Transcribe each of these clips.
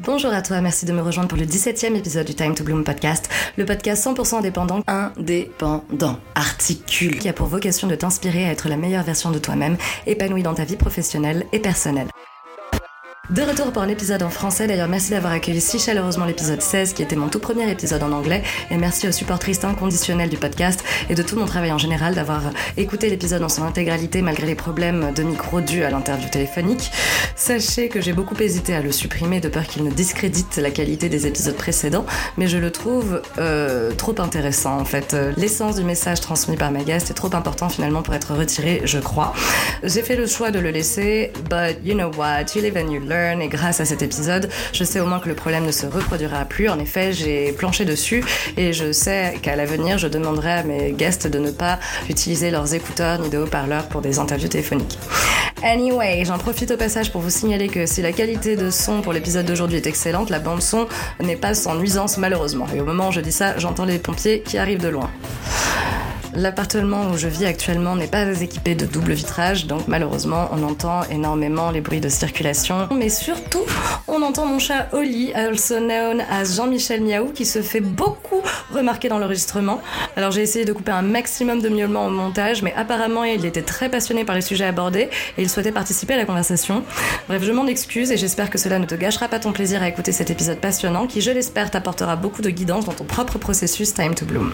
Bonjour à toi, merci de me rejoindre pour le 17e épisode du Time to Bloom podcast, le podcast 100% indépendant, indépendant, articule, qui a pour vocation de t'inspirer à être la meilleure version de toi-même, épanouie dans ta vie professionnelle et personnelle. De retour pour un épisode en français, d'ailleurs merci d'avoir accueilli si chaleureusement l'épisode 16 qui était mon tout premier épisode en anglais et merci aux supportrices inconditionnelles du podcast et de tout mon travail en général d'avoir écouté l'épisode en son intégralité malgré les problèmes de micro dus à l'interview téléphonique. Sachez que j'ai beaucoup hésité à le supprimer de peur qu'il ne discrédite la qualité des épisodes précédents mais je le trouve euh, trop intéressant en fait. L'essence du message transmis par ma guest est trop important finalement pour être retiré je crois. J'ai fait le choix de le laisser but you know what, you live and you learn et grâce à cet épisode, je sais au moins que le problème ne se reproduira plus. En effet, j'ai planché dessus et je sais qu'à l'avenir, je demanderai à mes guests de ne pas utiliser leurs écouteurs ni de haut-parleurs pour des interviews téléphoniques. Anyway, j'en profite au passage pour vous signaler que si la qualité de son pour l'épisode d'aujourd'hui est excellente, la bande son n'est pas sans nuisance malheureusement. Et au moment où je dis ça, j'entends les pompiers qui arrivent de loin. L'appartement où je vis actuellement n'est pas équipé de double vitrage, donc malheureusement on entend énormément les bruits de circulation. Mais surtout, on entend mon chat Oli, also known as Jean-Michel Miaou, qui se fait beaucoup remarquer dans l'enregistrement. Alors j'ai essayé de couper un maximum de miaulements au montage, mais apparemment il était très passionné par les sujets abordés et il souhaitait participer à la conversation. Bref, je m'en excuse et j'espère que cela ne te gâchera pas ton plaisir à écouter cet épisode passionnant qui, je l'espère, t'apportera beaucoup de guidance dans ton propre processus Time to Bloom.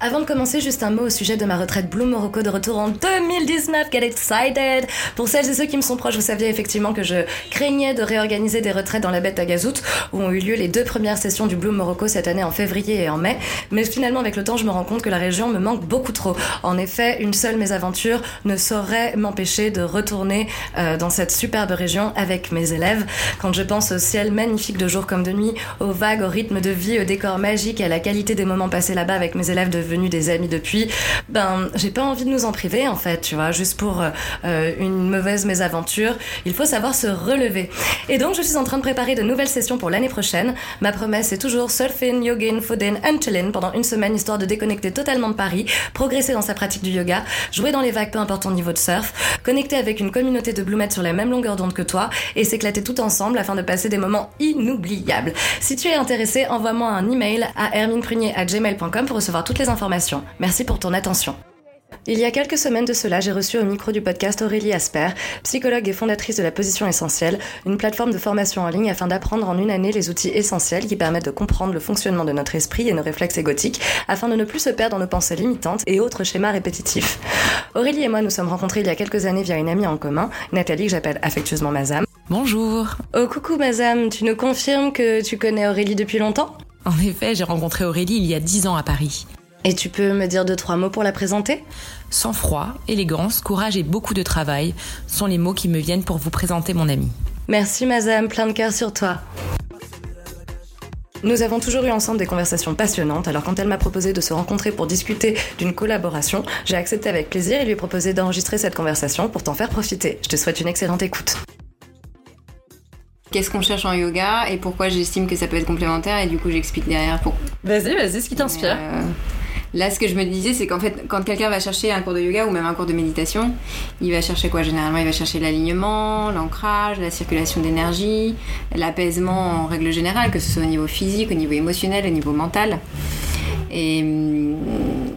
Avant de commencer, juste un mot au sujet de ma retraite Bloom Morocco de retour en 2019. Get excited! Pour celles et ceux qui me sont proches, vous saviez effectivement que je craignais de réorganiser des retraites dans la bête à Gazout, où ont eu lieu les deux premières sessions du Bloom Morocco cette année en février et en mai. Mais finalement, avec le temps, je me rends compte que la région me manque beaucoup trop. En effet, une seule mésaventure ne saurait m'empêcher de retourner euh, dans cette superbe région avec mes élèves. Quand je pense au ciel magnifique de jour comme de nuit, aux vagues, au rythme de vie, au décor magique et à la qualité des moments passés là-bas avec mes élèves de devenus des amis depuis, ben j'ai pas envie de nous en priver en fait, tu vois, juste pour euh, une mauvaise mésaventure, il faut savoir se relever. Et donc je suis en train de préparer de nouvelles sessions pour l'année prochaine. Ma promesse est toujours surfing, yogin, foodin and chillin pendant une semaine histoire de déconnecter totalement de Paris, progresser dans sa pratique du yoga, jouer dans les vagues peu importe ton niveau de surf, connecter avec une communauté de bloomettes sur la même longueur d'onde que toi et s'éclater tout ensemble afin de passer des moments inoubliables. Si tu es intéressé, envoie-moi un email à hermineprunier@gmail.com pour recevoir toutes les informations Merci pour ton attention. Il y a quelques semaines de cela, j'ai reçu au micro du podcast Aurélie Asper, psychologue et fondatrice de la Position Essentielle, une plateforme de formation en ligne afin d'apprendre en une année les outils essentiels qui permettent de comprendre le fonctionnement de notre esprit et nos réflexes égotiques afin de ne plus se perdre dans nos pensées limitantes et autres schémas répétitifs. Aurélie et moi nous sommes rencontrés il y a quelques années via une amie en commun, Nathalie que j'appelle affectueusement Mazam. Bonjour. Oh coucou Mazam, tu nous confirmes que tu connais Aurélie depuis longtemps? En effet, j'ai rencontré Aurélie il y a dix ans à Paris. Et tu peux me dire deux, trois mots pour la présenter? Sans froid, élégance, courage et beaucoup de travail sont les mots qui me viennent pour vous présenter mon amie. Merci Mazam, plein de cœur sur toi. Nous avons toujours eu ensemble des conversations passionnantes, alors quand elle m'a proposé de se rencontrer pour discuter d'une collaboration, j'ai accepté avec plaisir et lui ai proposé d'enregistrer cette conversation pour t'en faire profiter. Je te souhaite une excellente écoute. Qu'est-ce qu'on cherche en yoga et pourquoi j'estime que ça peut être complémentaire et du coup j'explique derrière pour. Vas-y, vas-y, ce qui t'inspire. Euh, Là, ce que je me disais, c'est qu'en fait, quand quelqu'un va chercher un cours de yoga ou même un cours de méditation, il va chercher quoi Généralement, il va chercher l'alignement, l'ancrage, la circulation d'énergie, l'apaisement en règle générale, que ce soit au niveau physique, au niveau émotionnel, au niveau mental. Et hum,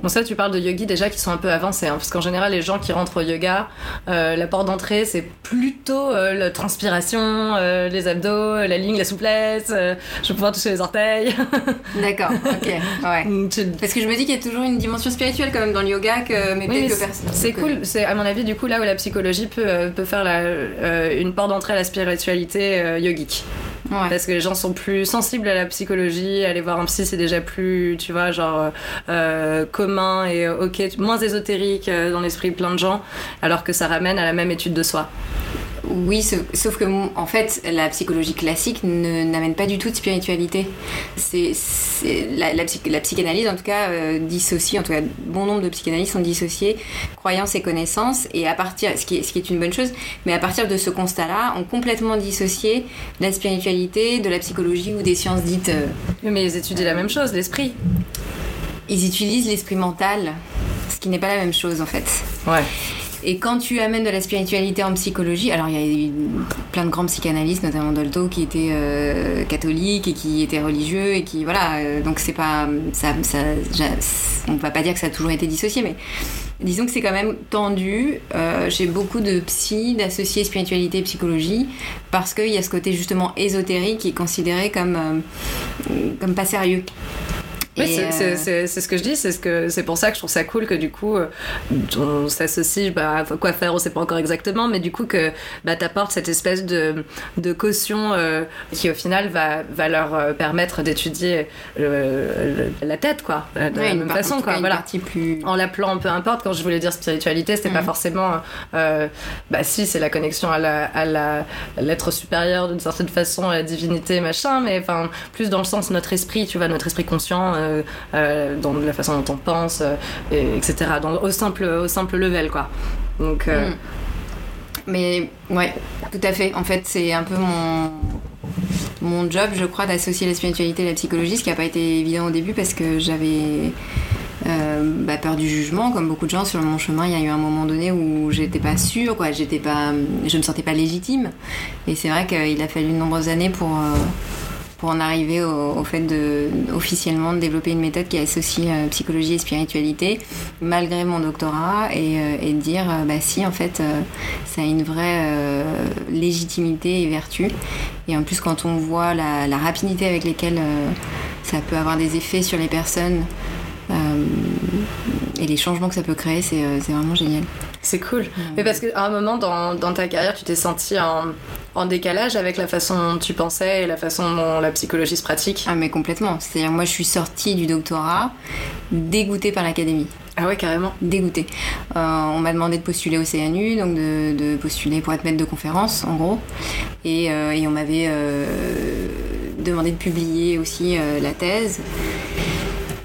bon, ça, tu parles de yogis déjà qui sont un peu avancés, hein, parce qu'en général, les gens qui rentrent au yoga, euh, la porte d'entrée, c'est plutôt euh, la transpiration, euh, les abdos, la ligne, la souplesse. je vais pouvoir toucher les orteils. D'accord, ok, ouais. Parce que je me dis qu'il y a toujours une dimension spirituelle quand même dans le yoga, que, mais peut-être que personne. C'est cool, c'est à mon avis, du coup, là où la psychologie peut, peut faire la, une porte d'entrée à la spiritualité yogique. Parce que les gens sont plus sensibles à la psychologie, aller voir un psy c'est déjà plus, tu vois, genre euh, commun et ok, moins ésotérique euh, dans l'esprit de plein de gens, alors que ça ramène à la même étude de soi. Oui, sauf que en fait, la psychologie classique n'amène pas du tout de spiritualité. C'est la, la, psychanalyse, en tout cas, euh, dissocie, en tout cas, bon nombre de psychanalystes sont dissociés croyances et connaissances, et à partir, ce qui est, ce qui est une bonne chose, mais à partir de ce constat-là, ont complètement dissocié la spiritualité de la psychologie ou des sciences dites. Euh, mais ils étudient la même chose, l'esprit. Ils utilisent l'esprit mental, ce qui n'est pas la même chose en fait. Ouais. Et quand tu amènes de la spiritualité en psychologie, alors il y a eu plein de grands psychanalystes, notamment Dolto, qui étaient euh, catholiques et qui étaient religieux et qui voilà. euh, donc c'est pas ça, ça, va pas dire que ça a toujours été dissocié, mais disons que c'est quand même tendu euh, chez beaucoup de psy d'associer spiritualité et psychologie parce qu'il y a ce côté justement ésotérique qui est considéré comme comme pas sérieux. Oui, c'est- euh, c'est ce que je dis, c'est ce que c'est pour ça que je trouve ça cool que du coup euh, on s'associe bah, quoi faire, on sait pas encore exactement, mais du coup que bah, t'apportes cette espèce de, de caution euh, qui au final va, va leur euh, permettre d'étudier la tête quoi, de ouais, la même façon quoi. cas, Voilà. plus En l'appelant peu importe, quand je voulais dire spiritualité, c'était pas Mhm. forcément. euh, bah si, c'est la connexion à la à la à l'être supérieur d'une certaine façon, à la divinité, machin, mais enfin plus dans le sens notre esprit, tu vois, notre esprit conscient, dans la façon dont on pense, euh, et, etc. Au simple au simple level quoi. Donc euh, Mm. Mais ouais, tout à fait. En fait, c'est un peu mon mon job, je crois, d'associer la spiritualité et la psychologie, ce qui n'a pas été évident au début parce que j'avais euh, bah, peur du jugement, comme beaucoup de gens sur mon chemin. Il y a eu un moment donné où j'étais pas sûre, quoi. J'étais pas, je me sentais pas légitime. Et c'est vrai qu'il a fallu de nombreuses années pour euh, pour en arriver au, fait de officiellement de développer une méthode qui associe euh, psychologie et spiritualité malgré mon doctorat et, euh, de dire euh, bah si en fait euh, ça a une vraie euh, légitimité et vertu. Et en plus quand on voit la, rapidité avec lesquelles euh, ça peut avoir des effets sur les personnes euh, et les changements que ça peut créer euh, c'est vraiment génial c'est cool. Mais parce qu'à un moment dans, dans ta carrière, tu t'es senti en, en décalage avec la façon dont tu pensais et la façon dont la psychologie se pratique. ah mais complètement c'est à dire moi je suis sortie du doctorat dégoûtée par l'académie Ah ouais, carrément. dégoûtée. Euh, on m'a demandé de postuler au CNU, donc de, de postuler pour être maître de conférence, en gros. Et, euh, et on m'avait euh, demandé de publier aussi la thèse.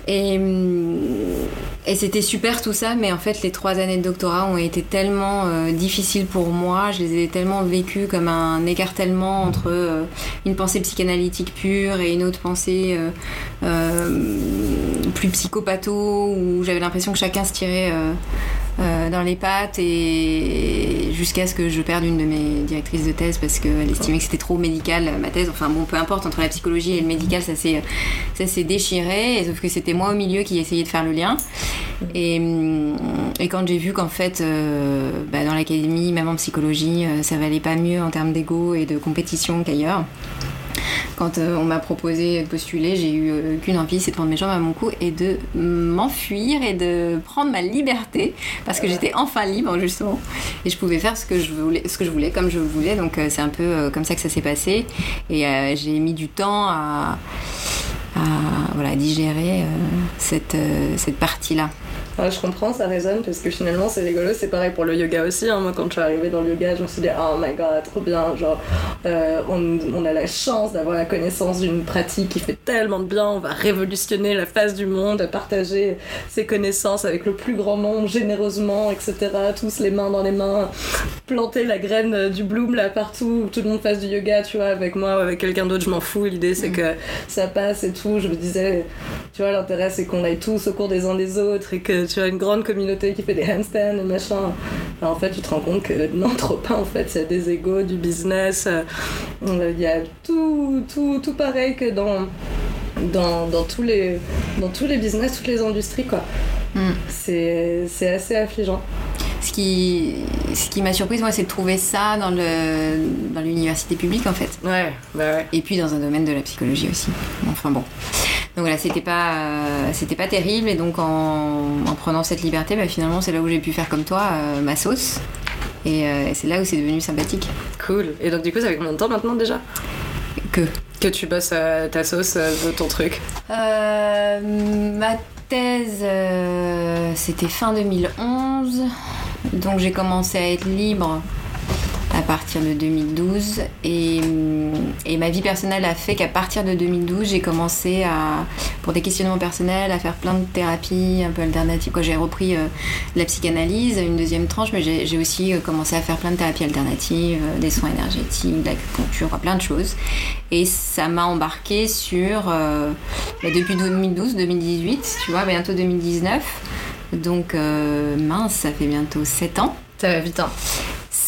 Et, hum, et c'était super tout ça, mais en fait les trois années de doctorat ont été tellement euh, difficiles pour moi, je les ai tellement vécues comme un écartèlement entre euh, une pensée psychanalytique pure et une autre pensée euh, plus psychopatho, où j'avais l'impression que chacun se tirait euh, euh, dans les pattes et jusqu'à ce que je perde une de mes directrices de thèse parce qu'elle estimait que c'était trop médical ma thèse. Enfin bon, peu importe, entre la psychologie et le médical, ça s'est, ça s'est déchiré, sauf que c'était moi au milieu qui essayais de faire le lien. Et, hum, quand j'ai vu qu'en fait, euh, bah, dans l'académie, même en psychologie, euh, ça valait pas mieux en termes d'ego et de compétition qu'ailleurs. Quand euh, on m'a proposé de postuler, j'ai eu euh, qu'une envie, c'est de prendre mes jambes à mon cou et de m'enfuir et de prendre ma liberté parce que j'étais enfin libre justement et je pouvais faire ce que je voulais, ce que je voulais comme je voulais. Donc euh, c'est un peu comme ça que ça s'est passé et j'ai mis du temps à, digérer cette partie-là. Je comprends, ça résonne parce que finalement c'est rigolo, c'est pareil pour le yoga aussi. hein. Moi quand je suis arrivée dans le yoga, je me suis dit oh my god, trop bien, genre euh, on, on a la chance d'avoir la connaissance d'une pratique qui fait tellement de bien, on va révolutionner la face du monde, partager ses connaissances avec le plus grand nombre, généreusement, etc. Tous les mains dans les mains, planter la graine du bloom là partout, tout le monde fasse du yoga, tu vois, avec moi ou avec quelqu'un d'autre, je m'en fous. L'idée c'est que ça passe et tout. Je me disais, tu vois, l'intérêt c'est qu'on aille tous au cours des uns des autres et que tu as une grande communauté qui fait des handstands et machin. En fait, tu te rends compte que non, trop pas en fait. Il y a des égos, du business, euh, il y a tout, tout, tout pareil que dans, dans, dans, tous les, dans tous les business, toutes les industries, quoi. Mm. C'est c'est assez affligeant. Ce qui, ce qui m'a surprise, moi, c'est de trouver ça dans l'université publique, en fait. Ouais, bah ouais. Et puis dans un domaine de la psychologie aussi. Enfin bon. Donc voilà, c'était pas, euh, c'était pas terrible. Et donc en, en prenant cette liberté, bah, finalement, c'est là où j'ai pu faire comme toi euh, ma sauce. Et euh, c'est là où c'est devenu sympathique. Cool. Et donc, du coup, ça fait combien de temps maintenant déjà? Que Que tu bosses ta sauce, ton truc Euh, ma thèse, c'était fin 2011. Donc j'ai commencé à être libre à partir de 2012. Et, et ma vie personnelle a fait qu'à partir de 2012, j'ai commencé à, pour des questionnements personnels, à faire plein de thérapies un peu alternatives. Quoi, j'ai repris euh, la psychanalyse, une deuxième tranche, mais j'ai, aussi euh, commencé à faire plein de thérapies alternatives, euh, des soins énergétiques, de l'acupuncture, plein de choses. Et ça m'a embarqué sur, euh, bah, depuis 2012-2018, tu vois, bientôt 2019. Donc, euh, mince, ça fait bientôt 7 ans. Ça va vite, hein.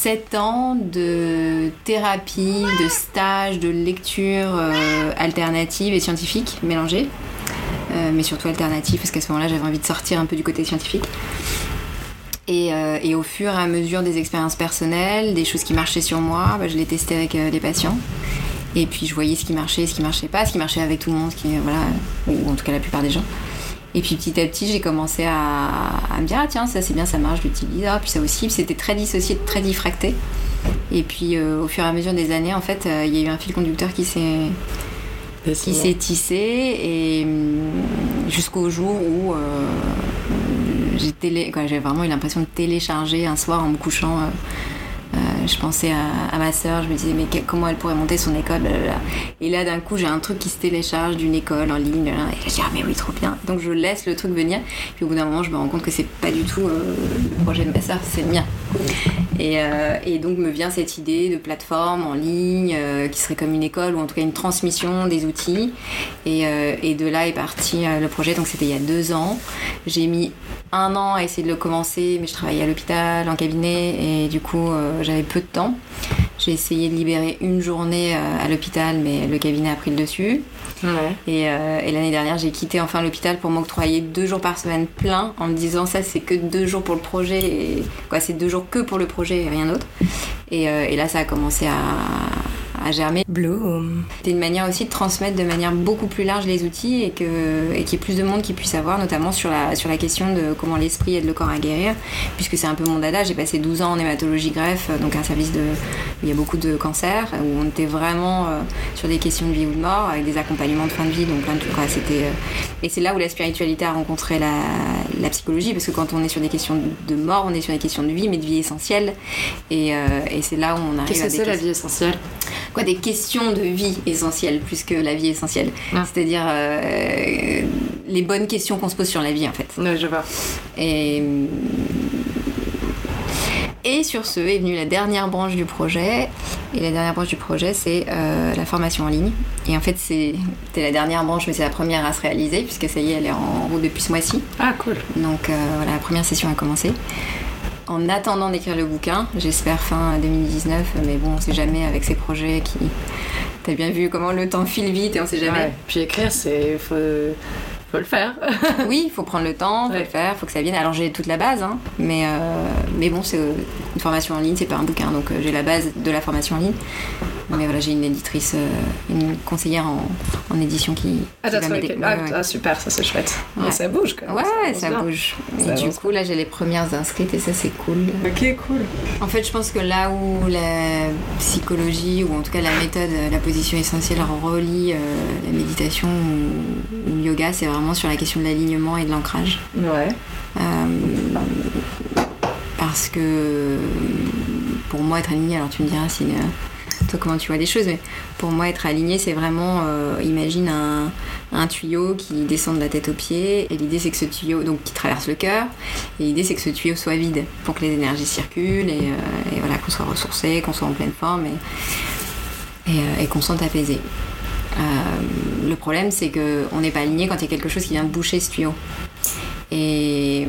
7 ans de thérapie, de stage, de lecture euh, alternative et scientifique mélangée. Euh, mais surtout alternative parce qu'à ce moment-là j'avais envie de sortir un peu du côté scientifique. Et, euh, au fur et à mesure des expériences personnelles, des choses qui marchaient sur moi, bah, je les testais avec les patients. Et puis je voyais ce qui marchait, ce qui marchait pas, ce qui marchait avec tout le monde, ce voilà, ou en tout cas la plupart des gens. Et puis petit à petit, j'ai commencé à, à me dire, ah tiens, ça c'est bien, ça marche, je l'utilise. Ah, puis ça aussi, c'était très dissocié, très diffracté. Et puis euh, au fur et à mesure des années, en fait, euh, il y a eu un fil conducteur qui s'est qui s'est tissé et hum, jusqu'au jour où euh, j'ai télé, vraiment eu l'impression de télécharger un soir en me couchant. Je pensais à, ma sœur, je me disais mais comment elle pourrait monter son école. Et là d'un coup j'ai un truc qui se télécharge d'une école en ligne, et je dis ah mais oui trop bien. Donc je laisse le truc venir, puis au bout d'un moment je me rends compte que c'est pas du tout euh, le projet de ma sœur, c'est le mien. Et, euh, et donc me vient cette idée de plateforme en ligne euh, qui serait comme une école ou en tout cas une transmission des outils. Et, euh, et de là est parti le projet. Donc c'était il y a deux ans. J'ai mis un an à essayer de le commencer, mais je travaillais à l'hôpital, en cabinet, et du coup j'avais peu de temps. J'ai essayé de libérer une journée à l'hôpital, mais le cabinet a pris le dessus. Euh, et l'année dernière, j'ai quitté enfin l'hôpital pour m'octroyer deux jours par semaine plein en me disant ça, c'est que deux jours pour le projet. Et, quoi, c'est deux jours que pour le projet et rien d'autre. Et, euh, et là, ça a commencé à, à germer. Bloom. C'était une manière aussi de transmettre de manière beaucoup plus large les outils et que et qu'il y ait plus de monde qui puisse avoir, notamment sur la, sur la question de comment l'esprit aide le corps à guérir, puisque c'est un peu mon dada. J'ai passé 12 ans en hématologie greffe, donc un service de, où il y a beaucoup de cancers, où on était vraiment euh, sur des questions de vie ou de mort, avec des accompagnements de fin de vie, donc plein de quoi. C'était, euh, et c'est là où la spiritualité a rencontré la, la psychologie, parce que quand on est sur des questions de mort, on est sur des questions de vie, mais de vie essentielle. Et, euh, et c'est là où on arrive Qu'est-ce que c'est la vie essentielle? Quoi des questions de vie essentielles plus que la vie essentielle. Ah. C'est-à-dire euh, les bonnes questions qu'on se pose sur la vie en fait. Ouais, je vois. Et, et sur ce est venue la dernière branche du projet. Et la dernière branche du projet, c'est euh, la formation en ligne. Et en fait, c'est- c'était la dernière branche, mais c'est la première à se réaliser, puisque ça y est, elle est en route depuis ce mois-ci. Ah, cool. Donc euh, voilà, la première session a commencé. En attendant d'écrire le bouquin, j'espère fin 2019, mais bon, on sait jamais avec ces projets qui. T'as bien vu comment le temps file vite et on sait jamais. Ouais. Puis écrire, c'est. Faut... faut le faire. Oui, il faut prendre le temps, faut Ouais. le faire, faut que ça vienne. Alors j'ai toute la base, hein, mais, euh, mais bon, c'est euh, une formation en ligne, c'est pas un bouquin, donc euh, j'ai la base de la formation en ligne. Mais voilà, j'ai une éditrice, euh, une conseillère en, en édition qui, Ah, qui m'aider. quel- Ouais, ah, ouais. ah, super, ça c'est chouette. Ouais. Ça bouge quand même. Ouais, ça bouge. Et du coup, là, j'ai les premières inscrites et ça, c'est cool. Ok, cool. En fait, je pense que là où la psychologie, ou en tout cas la méthode, la position essentielle relie euh, la méditation ou, ou le yoga, c'est vraiment sur la question de l'alignement et de l'ancrage. Ouais. Euh, parce que pour moi, être aligné, alors tu me diras si. euh, toi, comment tu vois les choses, mais pour moi, être aligné, c'est vraiment, euh, imagine un, tuyau qui descend de la tête aux pieds, et l'idée, c'est que ce tuyau, donc qui traverse le cœur, et l'idée, c'est que ce tuyau soit vide pour que les énergies circulent, et, euh, voilà, qu'on soit ressourcé, qu'on soit en pleine forme, et, et, euh, qu'on se sente apaisé. Le problème, c'est qu'on n'est pas aligné quand il y a quelque chose qui vient boucher ce tuyau. Et,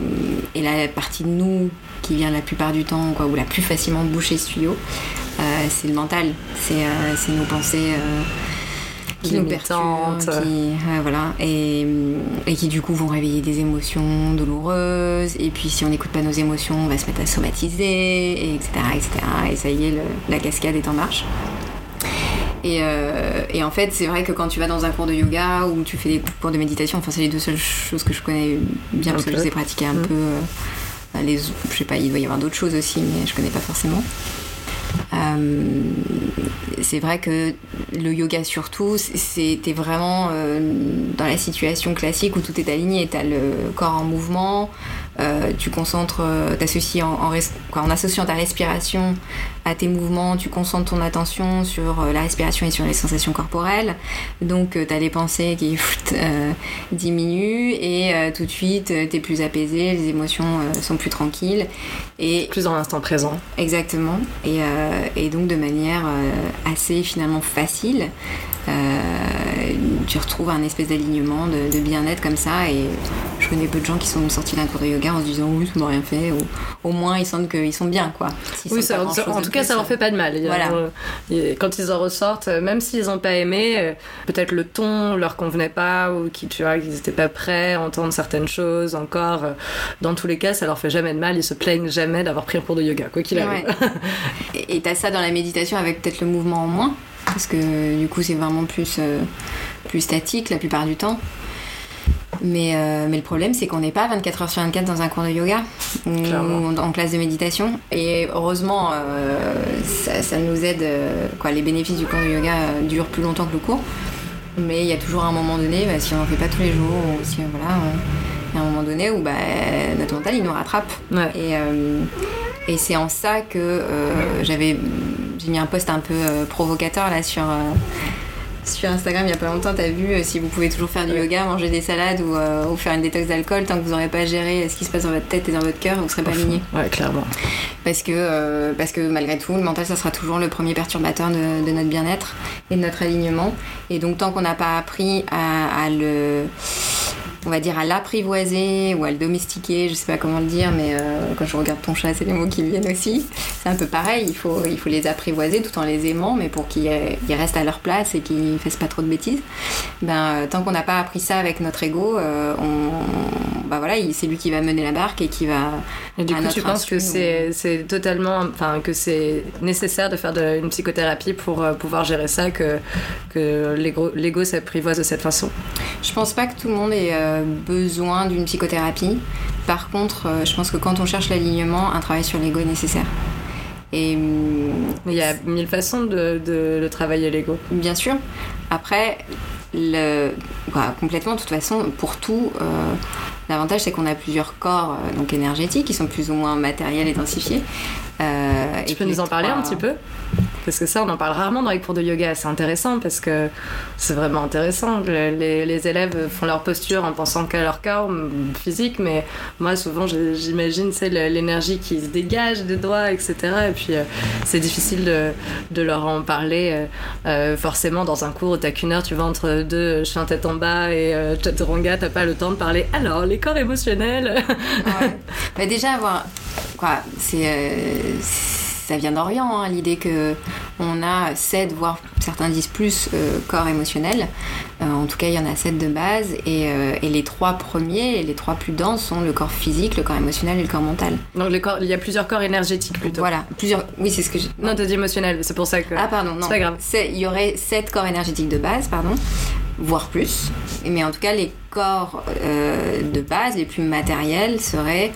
et la partie de nous qui vient la plupart du temps, quoi, ou la plus facilement boucher ce tuyau, c'est le mental. C'est euh, c'est nos pensées euh, qui nous perturbent, qui, voilà, et, et qui du coup vont réveiller des émotions douloureuses. Et puis si on n'écoute pas nos émotions, on va se mettre à somatiser, et etc., etc. Et ça y est, le- la cascade est en marche. Et, euh, et en fait, c'est vrai que quand tu vas dans un cours de yoga ou tu fais des cours de méditation, enfin, c'est les deux seules choses que je connais bien parce que je les ai pratiquées un Mhm. peu. euh, les, je sais pas, il doit y avoir d'autres choses aussi, mais je connais pas forcément. Euh, c'est vrai que le yoga surtout, c'était vraiment euh, dans la situation classique où tout est aligné. T'as le corps en mouvement, euh, tu concentres, euh, t'associes en, en, res- quoi, en associant ta respiration à tes mouvements, tu concentres ton attention sur euh, la respiration et sur les sensations corporelles. Donc tu as les pensées qui diminuent et tout de suite euh, t'es plus apaisé, les émotions sont plus tranquilles. Et Plus dans l'instant présent. Exactement. Et, et donc de manière assez finalement facile, euh, tu retrouves un espèce d'alignement, de, de bien-être comme ça. Et je connais peu de gens qui sont sortis d'un cours de yoga en se disant oui, ça m'a rien fait. Ou au moins, ils sentent qu'ils sont bien, quoi. Oui, ça- en tout cas, ça leur fait pas de mal. Voilà. quand ils en ressortent, euh, même s'ils n'ont pas aimé, euh, peut-être le ton leur convenait pas ou qu'ils n'étaient pas prêts à entendre certaines choses encore. euh, Dans tous les cas, ça leur fait jamais de mal. Ils se plaignent jamais d'avoir pris un cours de yoga, quoi qu'il arrive. Ouais. Et et t'as ça dans la méditation avec peut-être le mouvement en moins, parce que du coup c'est vraiment plus, euh, plus statique la plupart du temps. Mais, euh, mais le problème c'est qu'on n'est pas 24 heures sur 24 dans un cours de yoga ou en, en classe de méditation. Et heureusement, euh, ça, ça nous aide. euh, quoi, les bénéfices du cours de yoga durent plus longtemps que le cours. Mais il y a toujours un moment donné, bah, si on n'en fait pas tous les jours, ou si voilà, il y a un moment donné où bah, notre mental il nous rattrape. Ouais. Et, euh, et c'est en ça que j'avais j'ai mis un post un peu provocateur là sur sur Instagram il y a pas longtemps. T'as vu euh, si vous pouvez toujours faire du yoga, manger des salades ou, euh, ou faire une détox d'alcool tant que vous n'aurez pas géré ce qui se passe dans votre tête et dans votre cœur, vous serez pas aligné. Ouais, clairement. Parce que euh, parce que malgré tout, le mental ça sera toujours le premier perturbateur de, de notre bien-être et de notre alignement. Et donc tant qu'on n'a pas appris à, à le on va dire à l'apprivoiser ou à le domestiquer, je sais pas comment le dire, mais euh, quand je regarde ton chat, c'est les mots qui me viennent aussi. C'est un peu pareil, il faut, il faut les apprivoiser tout en les aimant, mais pour qu'ils ils restent à leur place et qu'ils fassent pas trop de bêtises. Ben, euh, tant qu'on n'a pas appris ça avec notre ego, euh, on, bah voilà, il- c'est lui qui va mener la barque et qui va. Et du à coup, notre tu penses que c'est c'est totalement, enfin, que c'est nécessaire de faire de, une psychothérapie pour euh, pouvoir gérer ça, que, que l'ego l'ego s'apprivoise de cette façon? Je pense pas que tout le monde euh, besoin d'une psychothérapie. Par contre, euh, je pense que quand on cherche l'alignement, un travail sur l'ego est nécessaire. Et hum, Il y a mille façons de, de, de travailler l'ego. bien sûr, après, le, bah, complètement, de toute façon, pour tout, euh, l'avantage c'est qu'on a plusieurs corps euh, donc énergétiques qui sont plus ou moins matériels et densifiés. Euh, Tu et peux nous en parler un petit peu? Parce que ça, on en parle rarement dans les cours de yoga. C'est intéressant parce que c'est vraiment intéressant. Le- les, les élèves font leur posture en pensant qu'à leur corps physique, mais moi, souvent, je- j'imagine c'est l'énergie qui se dégage des doigts, etc. Et puis, euh, c'est difficile de, de leur en parler euh, forcément dans un cours où t'as qu'une heure, tu vas entre deux chien tête en bas et euh, chaturanga, t'as pas le temps de parler. Alors, les corps. Ouais. Bah, déjà avoir quoi c'est euh, ça vient d'Orient hein, l'idée que on a sept voire certains disent plus euh, corps émotionnels Euh, en tout cas il y en a sept de base et, euh, et les trois premiers les trois plus denses sont le corps physique le corps émotionnel et le corps mental Donc, le corps, il y a plusieurs corps énergétiques plutôt. voilà plusieurs oui c'est ce que j'ai Non, t'as dit émotionnel, c'est pour ça que. ah pardon non C'est pas grave. Il y aurait sept corps énergétiques de base pardon voire plus mais en tout cas les corps euh, de base les plus matériels seraient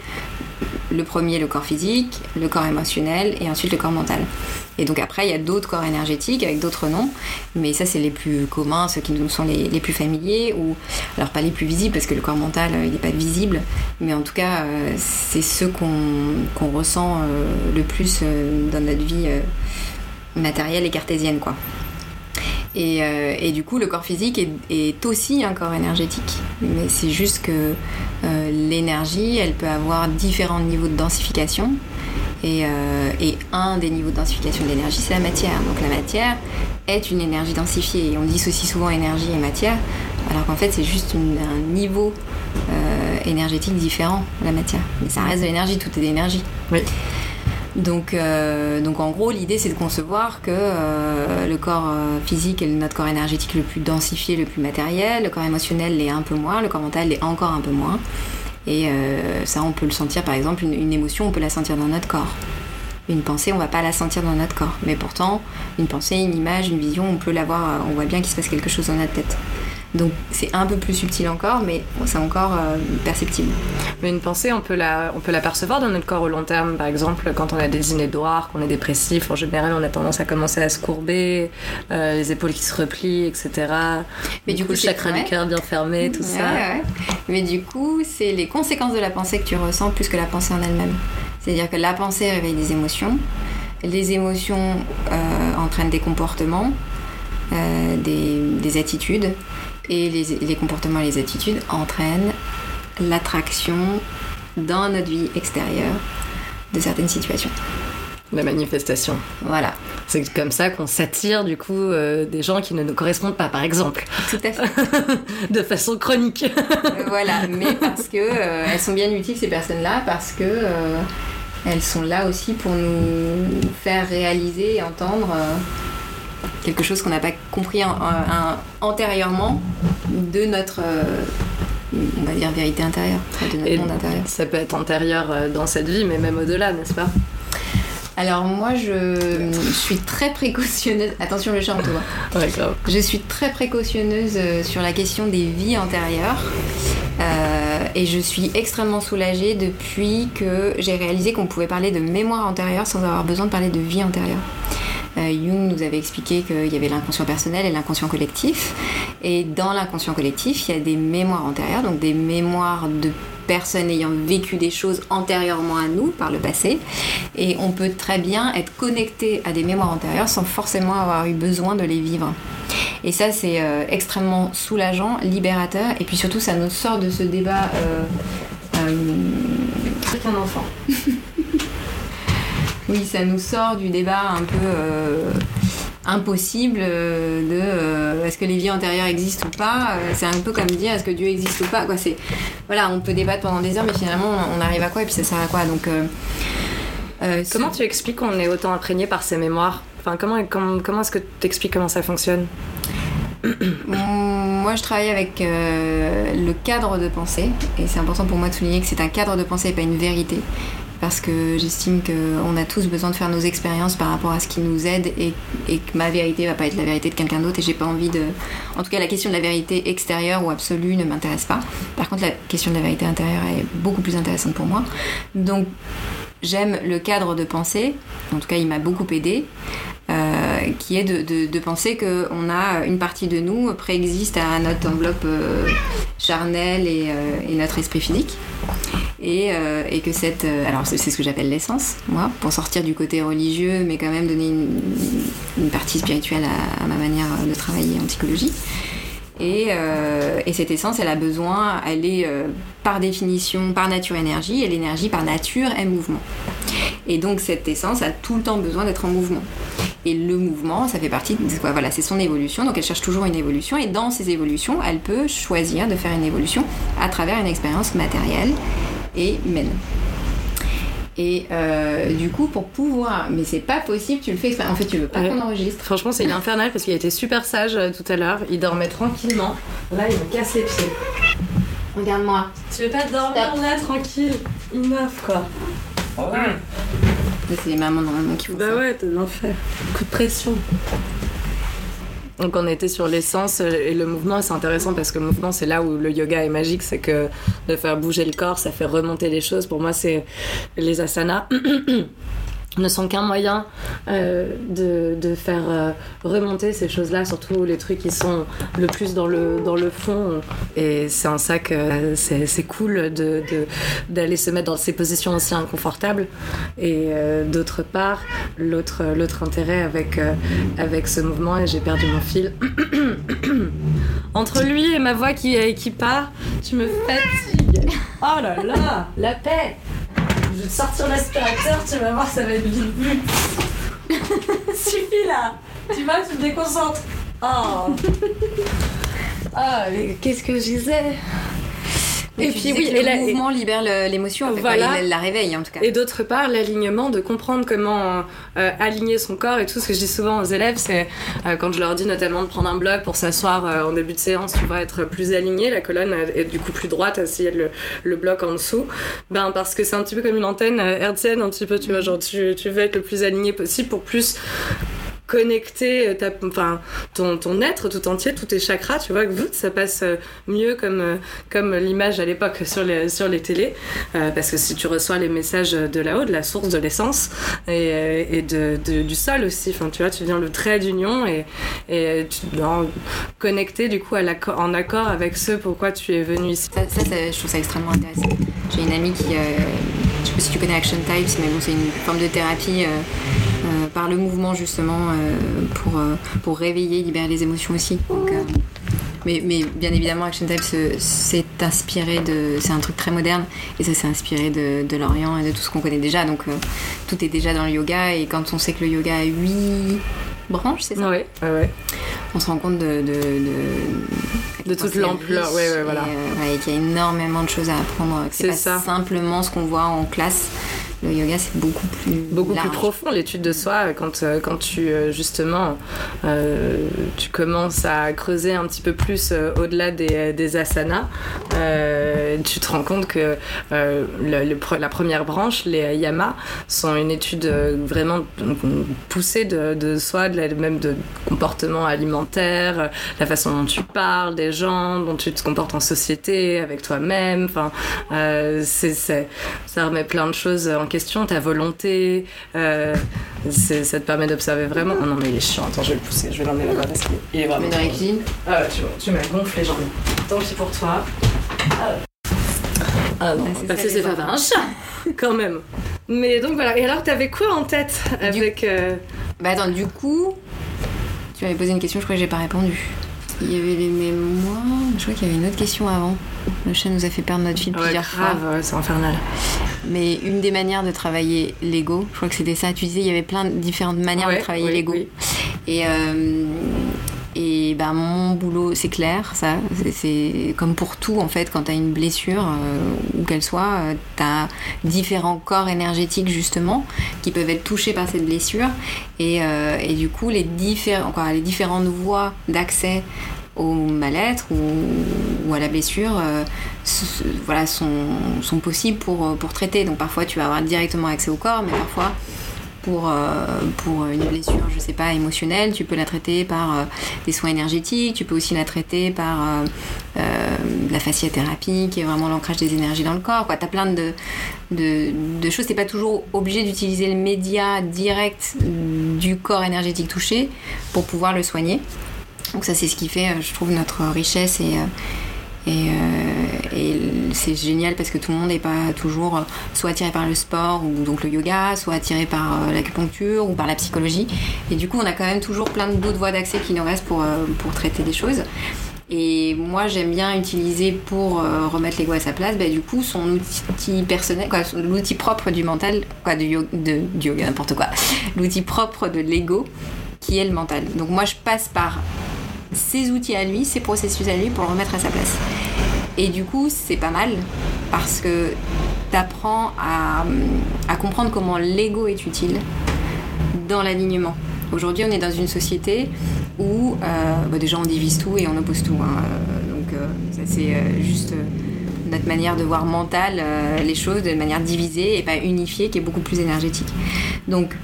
le premier le corps physique, le corps émotionnel et ensuite le corps mental. Et donc après, il y a d'autres corps énergétiques avec d'autres noms, mais ça c'est les plus communs, ceux qui nous sont les, les plus familiers, ou alors pas les plus visibles parce que le corps mental euh, il n'est pas visible, mais en tout cas euh, c'est ceux qu'on ressent le plus dans notre vie matérielle et cartésienne quoi. Et, euh, et du coup, le corps physique est, aussi un corps énergétique. Mais c'est juste que euh, l'énergie, elle peut avoir différents niveaux de densification. Et, euh, et un des niveaux de densification de l'énergie, c'est la matière. Donc la matière est une énergie densifiée. Et on dissocie souvent énergie et matière, alors qu'en fait, c'est juste un niveau énergétique différent, la matière. Mais ça reste de l'énergie, tout est d'énergie. Oui. Donc, euh, donc en gros, l'idée c'est de concevoir que euh, le corps euh, physique est notre corps énergétique le plus densifié, le plus matériel, le corps émotionnel l'est un peu moins, le corps mental l'est encore un peu moins. Et euh, ça, on peut le sentir par exemple, une, émotion, on peut la sentir dans notre corps. Une pensée, on va pas la sentir dans notre corps. Mais pourtant, une pensée, une image, une vision, on peut l'avoir, on voit bien qu'il se passe quelque chose dans notre tête. Donc c'est un peu plus subtil encore, mais c'est encore euh, perceptible. Mais une pensée, on peut la, on peut la percevoir dans notre corps au long terme. Par exemple, quand on a des idées noires, qu'on est dépressif, en général, on a tendance à commencer à se courber, euh, les épaules qui se replient, etc. Mais du coup, le chakra du cœur bien fermé, tout ça. Ouais. Mais du coup, c'est les conséquences de la pensée que tu ressens plus que la pensée en elle-même. C'est-à-dire que la pensée réveille des émotions, les émotions euh, entraînent des comportements, des, des attitudes, et les, les comportements et les attitudes entraînent l'attraction dans notre vie extérieure de certaines situations. La manifestation. Voilà. C'est comme ça qu'on s'attire du coup euh, des gens qui ne nous correspondent pas, par exemple. Tout à fait. de façon chronique. voilà, mais parce que euh, elles sont bien utiles ces personnes-là, parce que euh, elles sont là aussi pour nous faire réaliser et entendre quelque chose qu'on n'a pas compris en- en- en- antérieurement de notre, euh, on va dire, vérité intérieure, de notre Et monde intérieur. ça peut être antérieur euh, dans cette vie, mais même au-delà, n'est-ce pas? Alors moi, je, je suis très précautionneuse. Attention le chat. Ouais, grave. Je suis très précautionneuse euh, sur la question des vies antérieures. Euh, et je suis extrêmement soulagée depuis que j'ai réalisé qu'on pouvait parler de mémoire antérieure sans avoir besoin de parler de vie antérieure. Euh, Jung nous avait expliqué qu'il y avait l'inconscient personnel et l'inconscient collectif. Et dans l'inconscient collectif, il y a des mémoires antérieures, donc des mémoires de personnes ayant vécu des choses antérieurement à nous par le passé. Et on peut très bien être connecté à des mémoires antérieures sans forcément avoir eu besoin de les vivre. Et ça, c'est euh, extrêmement soulageant, libérateur, et puis surtout, ça nous sort de ce débat. euh, euh, un enfant. oui, ça nous sort du débat un peu euh, impossible euh, de euh, est-ce que les vies antérieures existent ou pas? C'est un peu comme dire est-ce que Dieu existe ou pas? Quoi, c'est voilà, on peut débattre pendant des heures, mais finalement, on, arrive à quoi? Et puis ça sert à quoi? Donc, Comment tu expliques qu'on est autant imprégné par ces mémoires? Enfin, comment, comment, comment est-ce que tu expliques comment ça fonctionne? Moi, je travaille avec euh, le cadre de pensée, et c'est important pour moi de souligner que c'est un cadre de pensée et pas une vérité, parce que j'estime qu'on a tous besoin de faire nos expériences par rapport à ce qui nous aide, et, que ma vérité va pas être la vérité de quelqu'un d'autre, et j'ai pas envie de. En tout cas, la question de la vérité extérieure ou absolue ne m'intéresse pas. Par contre, la question de la vérité intérieure est beaucoup plus intéressante pour moi. Donc, j'aime le cadre de pensée, en tout cas, il m'a beaucoup aidé. Euh, qui est de, penser qu'on a une partie de nous préexiste à notre enveloppe euh, charnelle euh, et notre esprit physique. Et, euh, et que cette. euh, alors, c'est ce que j'appelle l'essence, moi, pour sortir du côté religieux, mais quand même donner une, partie spirituelle à, ma manière de travailler en psychologie. Et, euh, et cette essence, elle a besoin, elle est par définition, par nature énergie, et l'énergie par nature est mouvement. Et donc cette essence a tout le temps besoin d'être en mouvement. Et le mouvement, ça fait partie de Voilà, c'est son évolution. Donc elle cherche toujours une évolution. Et dans ces évolutions, elle peut choisir de faire une évolution à travers une expérience matérielle et humaine. Et euh, du coup, pour pouvoir, mais c'est pas possible, tu le fais exprès. En fait, tu veux pas Ouais. qu'on enregistre. Franchement, c'est infernal parce qu'il a été super sage euh, tout à l'heure. Il dormait tranquillement. Là, il me casse les pieds. Regarde-moi. Tu veux pas dormir là tranquille? Enough quoi. Ça, C'est les mamans normalement qui font Bah ça. ouais, t'as de l'enfer. Coup de pression. Donc on était sur l'essence euh, et le mouvement, c'est intéressant parce que le mouvement, c'est là où le yoga est magique, c'est que de faire bouger le corps, ça fait remonter les choses. Pour moi, c'est les asanas. ne sont qu'un moyen euh, de, de faire euh, remonter ces choses-là, surtout les trucs qui sont le plus dans le, dans le fond. Et c'est en ça que c'est cool de- de- d'aller se mettre dans ces positions aussi inconfortables. Et euh, d'autre part, l'autre intérêt avec, avec ce mouvement, et j'ai perdu mon fil, entre lui et ma voix qui, qui part, tu me fatigues. Oh là là, la paix je vais sortir l'aspirateur, tu vas voir, ça va être vite vu. Suffit là Tu vois, tu me déconcentres. Oh Ah, qu'est-ce que je disais? Et, Et puis, oui, le et la- mouvement libère le- l'émotion, en fait, Voilà. Il la réveille en tout cas. Et d'autre part, l'alignement, de comprendre comment euh, aligner son corps et tout ce que je dis souvent aux élèves, c'est euh, quand je leur dis notamment de prendre un bloc pour s'asseoir euh, en début de séance, tu vas être plus aligné, la colonne est du coup plus droite, assis le, le bloc en dessous. Ben parce que c'est un petit peu comme une antenne hertzienne, un petit peu, tu vois, genre tu, tu veux être le plus aligné possible pour plus connecter euh, ta, ton, ton être tout entier, tous tes chakras, tu vois, que ça passe euh, mieux comme, euh, comme l'image à l'époque sur les, sur les télés, parce que si tu reçois les messages de là-haut, de la source de l'essence et, et de, du sol aussi, tu vois, tu viens le trait d'union et, et tu dois connecter du coup en accord avec ce pourquoi tu es venu ici. Ça, je trouve ça extrêmement intéressant. J'ai une amie qui, euh, je sais pas si tu connais Action Types, mais bon, c'est une forme de thérapie par le mouvement justement euh, pour, euh, pour réveiller, libérer les émotions aussi. Donc, euh, Mais, mais bien évidemment, Action Type s'est inspiré de. C'est un truc très moderne et ça s'est inspiré de, de l'Orient et de tout ce qu'on connaît déjà. Donc euh, tout est déjà dans le yoga et quand on sait que le yoga a 8 branches, c'est ça? Ouais, ouais, ouais. On se rend compte de. de, de, De toute l'ampleur, ouais, ouais, voilà. Et, euh, qu'il y a énormément de choses à apprendre. C'est pas ça. simplement ce qu'on voit en classe. Le yoga, c'est beaucoup plus. beaucoup large. plus profond l'étude de soi quand, euh, quand tu euh, justement euh, tu commences à creuser un petit peu plus euh, au-delà des, des asanas euh, tu te rends compte que euh, le- le pre- la première branche les yamas sont une étude euh, vraiment poussée de, de soi de la- même de comportement alimentaire euh, la façon dont tu parles des gens dont tu te comportes en société avec toi-même enfin euh, c'est- ça remet plein de choses en question, ta volonté, euh, ça te permet d'observer vraiment. Oh non, mais il est chiant, attends, je vais le pousser, je vais l'emmener là-bas parce qu'il est vraiment. Mais Ah, tu, tu m'as gonflé les jambes. Tant pis pour toi. Ah, ah non, Ah, c'est bah, ça, c'est pas un chat, quand même. Mais donc voilà, et alors t'avais quoi en tête avec. euh, Bah attends, du coup, tu m'avais posé une question, je crois que j'ai pas répondu. Il y avait les mémoires, je crois qu'il y avait une autre question avant. Le chat nous a fait perdre notre fil Ouais, plusieurs fois. grave, ouais, c'est infernal. Mais une des manières de travailler l'ego, je crois que c'était ça. Tu disais, il y avait plein de différentes manières Ouais, de travailler oui, l'ego. oui. Et, euh, et ben mon boulot, c'est clair, ça. C'est- comme pour tout, en fait, quand tu as une blessure, euh, où qu'elle soit, tu as différents corps énergétiques, justement, qui peuvent être touchés par cette blessure. Et, euh, du coup, les, les différentes voies d'accès au mal-être ou, à la blessure euh, voilà, sont, sont possibles pour, euh, pour traiter. Donc parfois tu vas avoir directement accès au corps, mais parfois pour, euh, pour une blessure, je sais pas, émotionnelle, tu peux la traiter par euh, des soins énergétiques, tu peux aussi la traiter par euh, la fasciathérapie, qui est vraiment l'ancrage des énergies dans le corps. Tu as plein de, de, de choses. Tu pas toujours obligé d'utiliser le média direct du corps énergétique touché pour pouvoir le soigner. Donc ça c'est ce qui fait, je trouve, notre richesse et, et, euh, et c'est génial parce que tout le monde n'est pas toujours euh, soit attiré par le sport ou donc le yoga, soit attiré par euh, l'acupuncture ou par la psychologie. Et du coup, on a quand même toujours plein d'autres voies d'accès qui nous restent pour, pour traiter des choses. Et moi, j'aime bien utiliser pour remettre l'ego à sa place, bah, du coup, son outil personnel, l'outil propre du mental, quoi, du yoga, n'importe quoi, l'outil propre de l'ego, qui est le mental. Donc moi, je passe par ses outils à lui, ses processus à lui pour le remettre à sa place. Et du coup, c'est pas mal parce que t'apprends à, à comprendre comment l'ego est utile dans l'alignement. Aujourd'hui, on est dans une société où euh, bah, déjà on divise tout et on oppose tout. hein. Donc euh, ça c'est euh, juste notre manière de voir mental euh, les choses de manière divisée et pas unifiée qui est beaucoup plus énergétique. Donc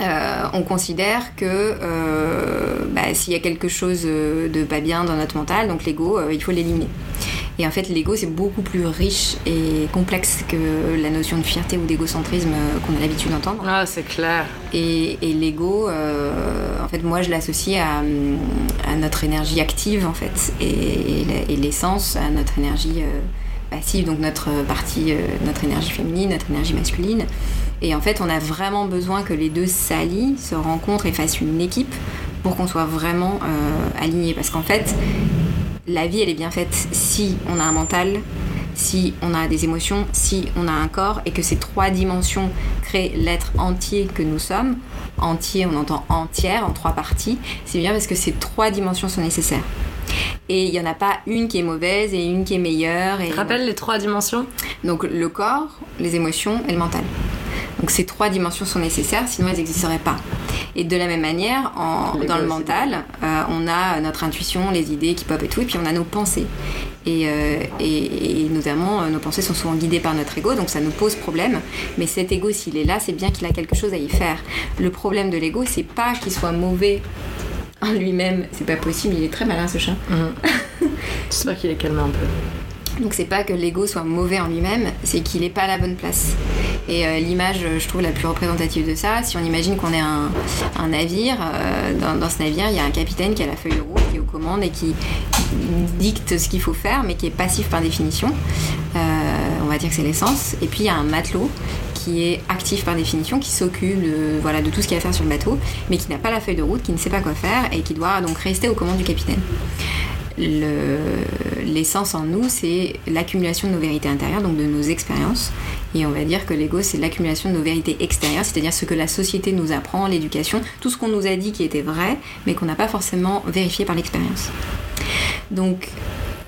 euh, on considère que euh, bah, s'il y a quelque chose euh, de pas bien dans notre mental, donc l'ego, euh, il faut l'éliminer. Et en fait, l'ego, c'est beaucoup plus riche et complexe que la notion de fierté ou d'égocentrisme qu'on a l'habitude d'entendre. Ah, c'est clair. Et, et l'ego, en fait, moi, je l'associe à, à notre énergie active, en fait, et, et l'essence à notre énergie passive, donc notre partie, notre énergie féminine, notre énergie masculine. Et en fait, on a vraiment besoin que les deux s'allient, se rencontrent et fassent une équipe pour qu'on soit vraiment euh, alignés. Parce qu'en fait, la vie, elle est bien faite si on a un mental, si on a des émotions, si on a un corps, et que ces trois dimensions créent l'être entier que nous sommes. Entier, on entend entière, en trois parties. C'est bien parce que ces trois dimensions sont nécessaires. Et il n'y en a pas une qui est mauvaise et une qui est meilleure. Et Rappelle les trois dimensions? Donc le corps, les émotions et le mental. Donc ces trois dimensions sont nécessaires, sinon elles n'existeraient pas. Et de la même manière, en- dans le mental, euh, on a notre intuition, les idées qui pop et tout, et puis on a nos pensées. Et, euh, et- et notamment, euh, nos pensées sont souvent guidées par notre ego, donc ça nous pose problème. Mais cet ego, s'il est là, c'est bien qu'il a quelque chose à y faire. Le problème de l'ego, c'est pas qu'il soit mauvais en lui-même, c'est pas possible, il est très malin ce chat. J'espère qu'il est calmé un peu. Donc c'est pas que l'ego soit mauvais en lui-même, c'est qu'il est pas à la bonne place. Et euh, l'image, euh, je trouve, la plus représentative de ça, si on imagine qu'on est un, navire, euh, dans, ce navire, il y a un capitaine qui a la feuille de route, qui est aux commandes et qui dicte ce qu'il faut faire, mais qui est passif par définition. On va dire que c'est l'essence. Et puis il y a un matelot qui est actif par définition, qui s'occupe voilà, de tout ce qu'il y a à faire sur le bateau, mais qui n'a pas la feuille de route, qui ne sait pas quoi faire et qui doit donc rester aux commandes du capitaine. L'essence en nous, c'est l'accumulation de nos vérités intérieures, donc de nos expériences. Et on va dire que l'ego, c'est l'accumulation de nos vérités extérieures, c'est-à-dire ce que la société nous apprend, l'éducation, tout ce qu'on nous a dit qui était vrai, mais qu'on n'a pas forcément vérifié par l'expérience. Donc,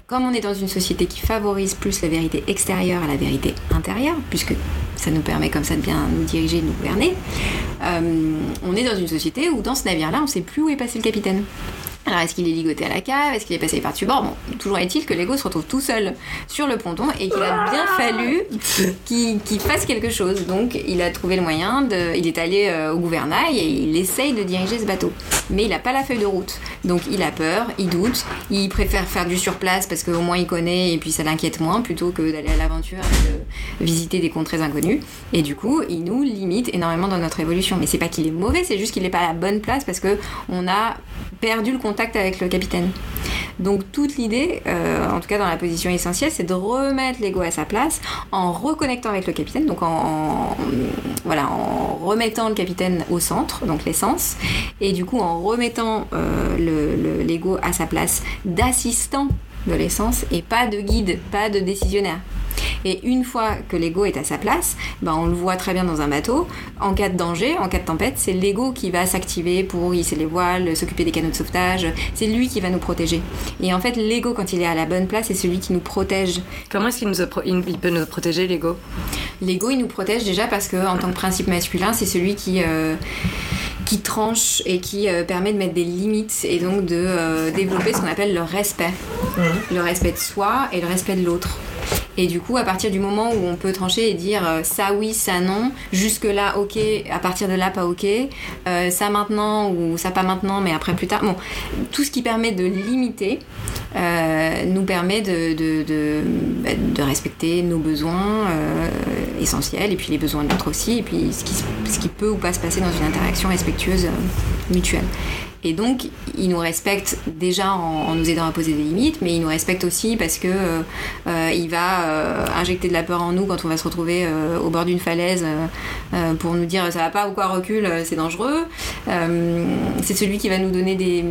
comme on est dans une société qui favorise plus la vérité extérieure à la vérité intérieure, puisque ça nous permet comme ça de bien nous diriger, de nous gouverner, euh, on est dans une société où dans ce navire-là, on ne sait plus où est passé le capitaine. Alors est-ce qu'il est ligoté à la cave? Est-ce qu'il est passé par-dessus bord? Bon, toujours est-il que l'ego se retrouve tout seul sur le ponton et qu'il a bien fallu qu'il fasse quelque chose. Donc il a trouvé le moyen de... Il est allé euh, au gouvernail et il essaye de diriger ce bateau. Mais il n'a pas la feuille de route. Donc il a peur, il doute, il préfère faire du surplace parce qu'au moins il connaît et puis ça l'inquiète moins plutôt que d'aller à l'aventure et de visiter des contrées inconnues. Et du coup, il nous limite énormément dans notre évolution. Mais c'est pas qu'il est mauvais, c'est juste qu'il n'est pas à la bonne place parce que on a perdu le avec le capitaine. Donc toute l'idée, euh, en tout cas dans la position essentielle, c'est de remettre l'ego à sa place en reconnectant avec le capitaine, donc en, remettant le capitaine au centre, donc l'essence, et du coup en remettant euh, l'ego à sa place d'assistant de l'essence et pas de guide, pas de décisionnaire. Et une fois que l'ego est à sa place, ben on le voit très bien dans un bateau. En cas de danger, en cas de tempête, c'est l'ego qui va s'activer pour hisser les voiles, s'occuper des canaux de sauvetage. C'est lui qui va nous protéger. Et en fait, l'ego, quand il est à la bonne place, c'est celui qui nous protège. Comment est-ce qu'il il peut nous protéger, l'ego? L'ego, il nous protège déjà parce que, en tant que principe masculin, c'est celui qui. Euh, qui tranche et qui euh, permet de mettre des limites et donc de euh, développer ce qu'on appelle le respect. Le respect de soi et le respect de l'autre. Et du coup, à partir du moment où on peut trancher et dire euh, ça oui, ça non, jusque-là ok, à partir de là pas ok, euh, ça maintenant ou ça pas maintenant, mais après plus tard. Bon, tout ce qui permet de limiter euh, nous permet de, de, de, bah, respecter nos besoins essentiels et puis les besoins de l'autre aussi, et puis ce qui, ce qui peut ou pas se passer dans une interaction respectueuse mutuelle. Et donc, il nous respecte déjà en, nous aidant à poser des limites, mais il nous respecte aussi parce que euh, euh, il va euh, injecter de la peur en nous quand on va se retrouver au bord d'une falaise pour nous dire ça va pas ou quoi recule, c'est dangereux. c'est celui qui va nous donner des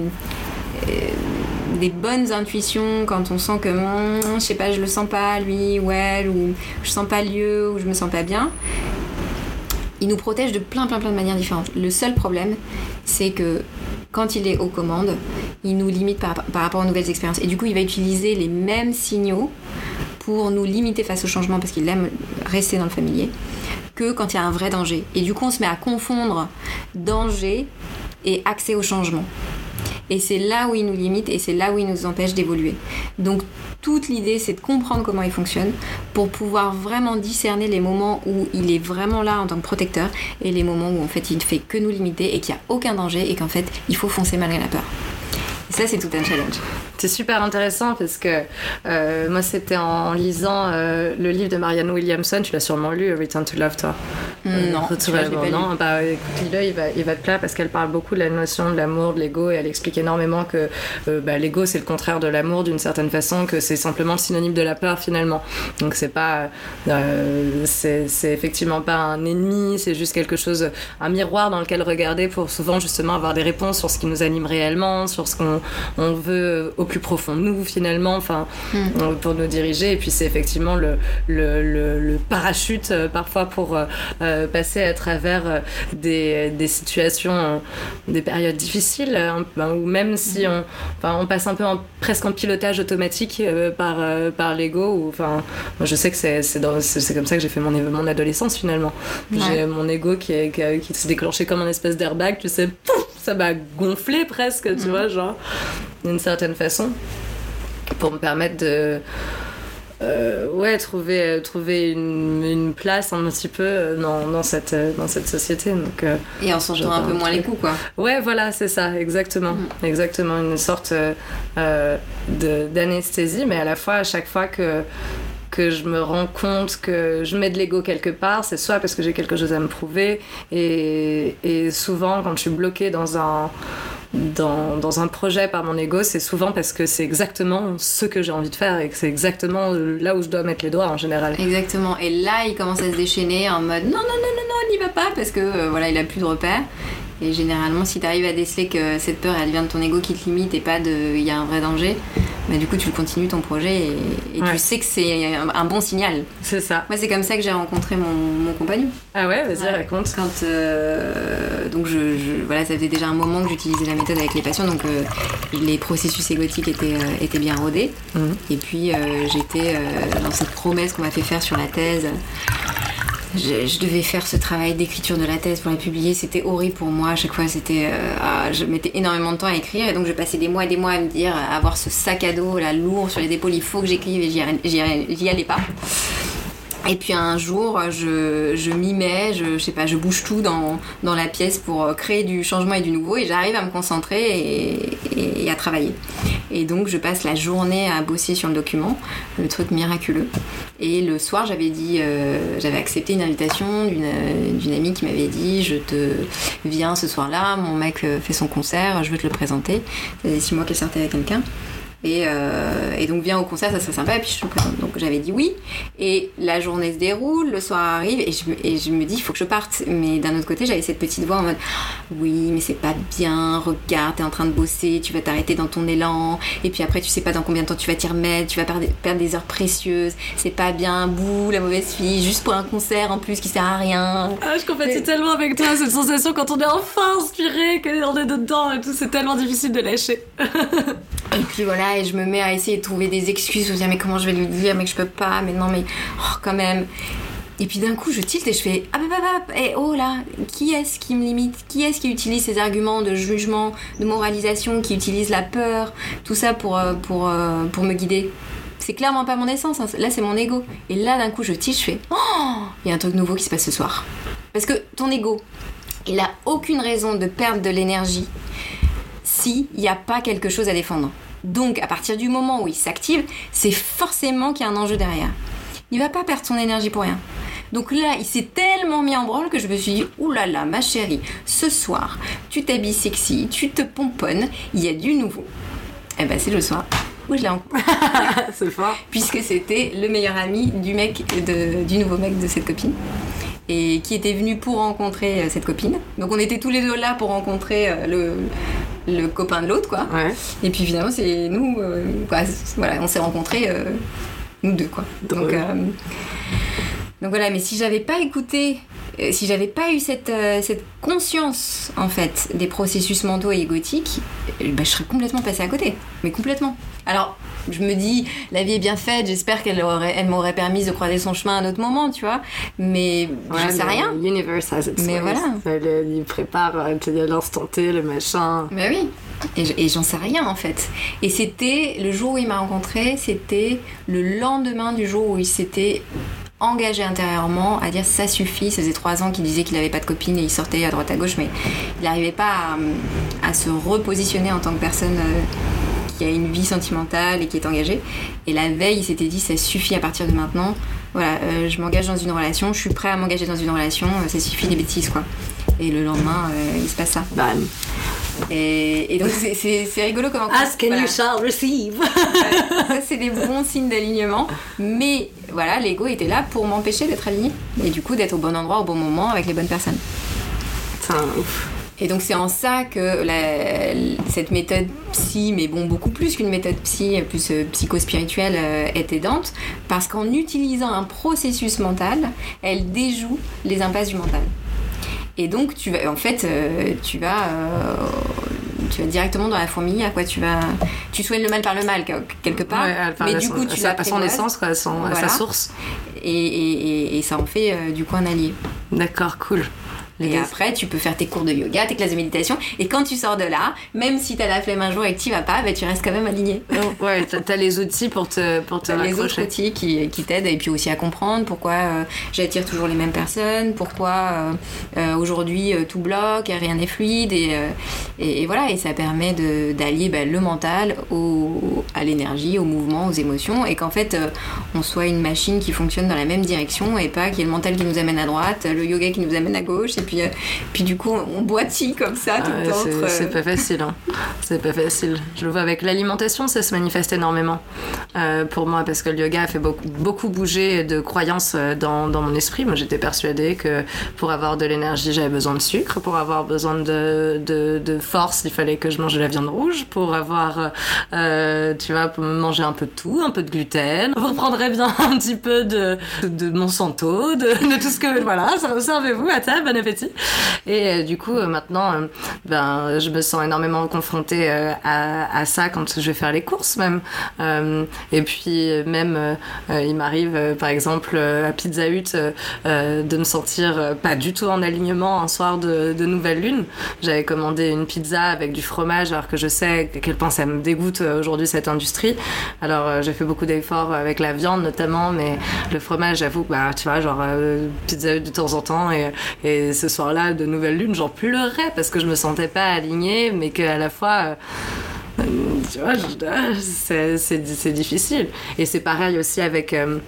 bonnes intuitions quand on sent que hmm, je sais pas je le sens pas lui ou elle ou je sens pas lieu ou je me sens pas bien il nous protège de plein plein plein de manières différentes le seul problème c'est que quand il est aux commandes, il nous limite par, rapport aux nouvelles expériences. Et du coup, il va utiliser les mêmes signaux pour nous limiter face au changement parce qu'il aime rester dans le familier que quand il y a un vrai danger. Et du coup, on se met à confondre danger et accès au changement. Et c'est là où il nous limite et c'est là où il nous empêche d'évoluer. Donc toute l'idée, c'est de comprendre comment il fonctionne pour pouvoir vraiment discerner les moments où il est vraiment là en tant que protecteur et les moments où en fait il ne fait que nous limiter et qu'il n'y a aucun danger et qu'en fait il faut foncer malgré la peur. Et ça, c'est tout un challenge. C'est super intéressant parce que euh, moi, c'était en, lisant euh, le livre de Marianne Williamson, tu l'as sûrement lu, Return to Love, toi Non, euh, non bah, écoute-le, il va, il va te plaire parce qu'elle parle beaucoup de la notion de l'amour, de l'ego, et elle explique énormément que bah, l'ego, c'est le contraire de l'amour d'une certaine façon, que c'est simplement le synonyme de la peur finalement. Donc, c'est pas. c'est effectivement pas un ennemi, c'est juste quelque chose, un miroir dans lequel regarder pour souvent justement avoir des réponses sur ce qui nous anime réellement, sur ce qu'on on veut au plus profond de nous finalement, enfin, hmm. euh, pour nous diriger. Et puis c'est effectivement le, le, parachute euh, parfois pour euh, passer à travers des, des, situations, des périodes difficiles, hein, ou même si hmm. on, enfin, on passe un peu en, presque en pilotage automatique par, par l'ego. Enfin, moi je sais que c'est, comme ça que j'ai fait mon, mon adolescence finalement. J'ai mon ego qui, qui, qui s'est déclenché comme un espèce d'airbag, tu sais, ça m'a gonflé presque, tu hmm. vois, genre d'une certaine façon, pour me permettre de. Euh, ouais, trouver, trouver une, place un petit peu dans, dans, cette, dans cette société. Donc, euh, Et en sentant un peu moins les coups, quoi. Ouais, voilà, c'est ça, exactement. Mm. Exactement, une sorte euh, d'anesthésie, mais à la fois, à chaque fois que, que je me rends compte que je mets de l'ego quelque part, c'est soit parce que j'ai quelque chose à me prouver, et, et souvent, quand je suis bloquée dans un dans, un projet par mon ego, c'est souvent parce que c'est exactement ce que j'ai envie de faire et que c'est exactement là où je dois mettre les doigts en général. Exactement. Et là, il commence à se déchaîner en mode non, non, non, non, non, n'y va pas parce que euh, voilà, il a plus de repères. Et généralement, si tu arrives à déceler que cette peur, elle vient de ton ego qui te limite et pas de. Il y a un vrai danger, bah, du coup, tu continues ton projet et, et Ouais. tu sais que c'est un, un bon signal. C'est ça. Moi, c'est comme ça que j'ai rencontré mon, mon compagnon. Ah ouais, vas-y, Ouais. raconte. Quand euh, donc je, je- voilà ça faisait déjà un moment que j'utilisais la méthode avec les patients donc euh, les processus égotiques étaient euh, étaient bien rodés Mhm. et puis j'étais dans cette promesse qu'on m'a fait faire sur la thèse je, devais faire ce travail d'écriture de la thèse pour la publier. C'était horrible pour moi. À chaque fois c'était euh, ah, je mettais énormément de temps à écrire. Et donc je passais des mois et des mois à me dire à avoir ce sac à dos là lourd sur les épaules il faut que j'écrive. Et j'y allais pas et puis un jour, je, m'y mets, je, sais pas, je bouge tout dans, dans la pièce pour créer du changement et du nouveau et j'arrive à me concentrer et, à travailler. Et donc je passe la journée à bosser sur le document, le truc miraculeux. Et le soir, j'avais dit, euh, j'avais accepté une invitation d'une d'une amie qui m'avait dit, je te viens ce soir-là, mon mec euh, fait son concert, je veux te le présenter. Ça faisait six mois qu'elle sortait avec quelqu'un. Et, euh, et donc viens au concert, ça serait sympa, et puis je te présente. Donc j'avais dit oui, et la journée se déroule, le soir arrive, et je me, et je me dis, il faut que je parte. Mais d'un autre côté, j'avais cette petite voix en mode, oui, mais c'est pas bien, regarde, t'es en train de bosser, tu vas t'arrêter dans ton élan, et puis après, tu sais pas dans combien de temps tu vas t'y remettre, tu vas perdre, perdre des heures précieuses, c'est pas bien, bouh, la mauvaise fille, juste pour un concert en plus qui sert à rien. Ah, je compatis tellement avec toi, cette sensation quand on est enfin inspiré, qu'on est dedans et tout, c'est tellement difficile de lâcher. Et puis voilà, et je me mets à essayer de trouver des excuses, je me dis, mais comment je vais lui dire, mais que je peux pas, mais non, mais oh, quand même. Et puis d'un coup, je tilte et je fais Ah, bah, bah, bah, eh, oh là, qui est-ce qui me limite? Qui est-ce qui utilise ces arguments de jugement, de moralisation, qui utilise la peur, tout ça pour, euh, pour, euh, pour me guider? C'est clairement pas mon essence, hein. là c'est mon ego. Et là d'un coup, je tilte, je fais Oh Il y a un truc nouveau qui se passe ce soir. Parce que ton ego, il a aucune raison de perdre de l'énergie s'il n'y a pas quelque chose à défendre. Donc, à partir du moment où il s'active, c'est forcément qu'il y a un enjeu derrière. Il va pas perdre son énergie pour rien. Donc là, il s'est tellement mis en branle que je me suis dit, oulala, là là, ma chérie, ce soir, tu t'habilles sexy, tu te pomponnes, il y a du nouveau. Eh ben, c'est le soir où je l'ai rencontré. c'est fort. Puisque c'était le meilleur ami du mec, de- du nouveau mec de cette copine. Et qui était venu pour rencontrer euh, cette copine. Donc on était tous les deux là pour rencontrer euh, le, le copain de l'autre, quoi. Ouais. Et puis finalement, c'est nous, euh, quoi, voilà, on s'est rencontrés, euh, nous deux, quoi. Donc, euh, donc voilà, mais si j'avais pas écouté, euh, si j'avais pas eu cette, cette conscience, en fait, des processus mentaux et égotiques, bah, je serais complètement passée à côté. Mais complètement. Alors, je me dis, la vie est bien faite, j'espère qu'elle aurait, elle m'aurait permis de croiser son chemin à un autre moment, tu vois. Mais je sais rien. Universe has its Mais ways. voilà. Il prépare euh, à l'instant T, le machin. Bah oui. Et, je- et j'en sais rien en fait. Et c'était le jour où il m'a rencontré, c'était le lendemain du jour où il s'était engagé intérieurement à dire ça suffit. Ça faisait trois ans qu'il disait qu'il n'avait pas de copine et il sortait à droite à gauche, mais il n'arrivait pas à, à se repositionner en tant que personne euh, qui a une vie sentimentale et qui est engagée. Et la veille, il s'était dit ça suffit à partir de maintenant. Voilà, euh, je m'engage dans une relation, je suis prêt à m'engager dans une relation, euh, ça suffit les bêtises quoi. Et le lendemain, euh, il se passe ça. Bam. Et, et donc c'est- c'est c'est rigolo comment. Ask and voilà. you shall receive. Ça c'est des bons signes d'alignement, mais voilà, l'ego était là pour m'empêcher d'être aligné et du coup d'être au bon endroit au bon moment avec les bonnes personnes. Putain, ouf. Et donc c'est en ça que la- cette méthode psy, mais bon beaucoup plus qu'une méthode psy, plus euh, psycho-spirituelle, euh, est aidante, parce qu'en utilisant un processus mental, elle déjoue les impasses du mental. Et donc tu vas, en fait, euh, tu vas, tu vas directement dans la fourmilière, quoi. Tu vas, tu soignes le mal par le mal quel- quelque part, Ouais, enfin, mais du coup tu sa- à son essence, quoi, à, son- à Voilà. sa source. et, et- et- et ça en fait du coup un allié. D'accord, cool. Et après, tu peux faire tes cours de yoga, tes classes de méditation. Et quand tu sors de là, même si t'as la flemme un jour et que tu vas pas, bah, tu restes quand même aligné. ouais, t'as les outils pour te, pour te T'as les autres outils qui, qui t'aident et puis aussi à comprendre pourquoi euh, j'attire toujours les mêmes personnes, pourquoi euh, euh, aujourd'hui tout bloque, et rien n'est fluide et, et, et voilà et ça permet d'allier bah, le mental au, à l'énergie, au mouvement, aux émotions et qu'en fait on soit une machine qui fonctionne dans la même direction et pas qu'il y ait le mental qui nous amène à droite, le yoga qui nous amène à gauche et puis, euh, puis du coup, on boitille comme ça tout Ah le ouais, temps. c'est- c'est euh, pas facile. hein. C'est pas facile. Je le vois avec l'alimentation, ça se manifeste énormément euh, pour moi parce que le yoga a fait beaucoup, beaucoup bouger de croyances dans, dans mon esprit. Moi, j'étais persuadée que pour avoir de l'énergie, j'avais besoin de sucre. Pour avoir besoin de, de, de force, il fallait que je mange de la viande rouge. Pour avoir, euh, tu vois, pour manger un peu de tout, un peu de gluten. Vous reprendrez bien un petit peu de, de, de Monsanto, de, de tout ce que, voilà, servez-vous à table, bon appétit. Et euh, du coup, euh, maintenant, euh, ben, je me sens énormément confrontée à, ça quand je vais faire les courses même. Et puis même, il m'arrive, par exemple, à Pizza Hut, de me sentir pas du tout en alignement un soir de, nouvelle lune. J'avais commandé une pizza avec du fromage, alors que je sais à quel point ça me dégoûte aujourd'hui cette industrie. Alors j'ai fait beaucoup d'efforts avec la viande notamment, mais le fromage, j'avoue, bah tu vois, genre Pizza Hut de temps en temps, et, et ce soir-là de nouvelle lune, j'en pleurais parce que je me sentais pas alignée, mais qu'à la fois euh, tu vois, ah, c'est difficile. Et c'est pareil aussi avec. euh,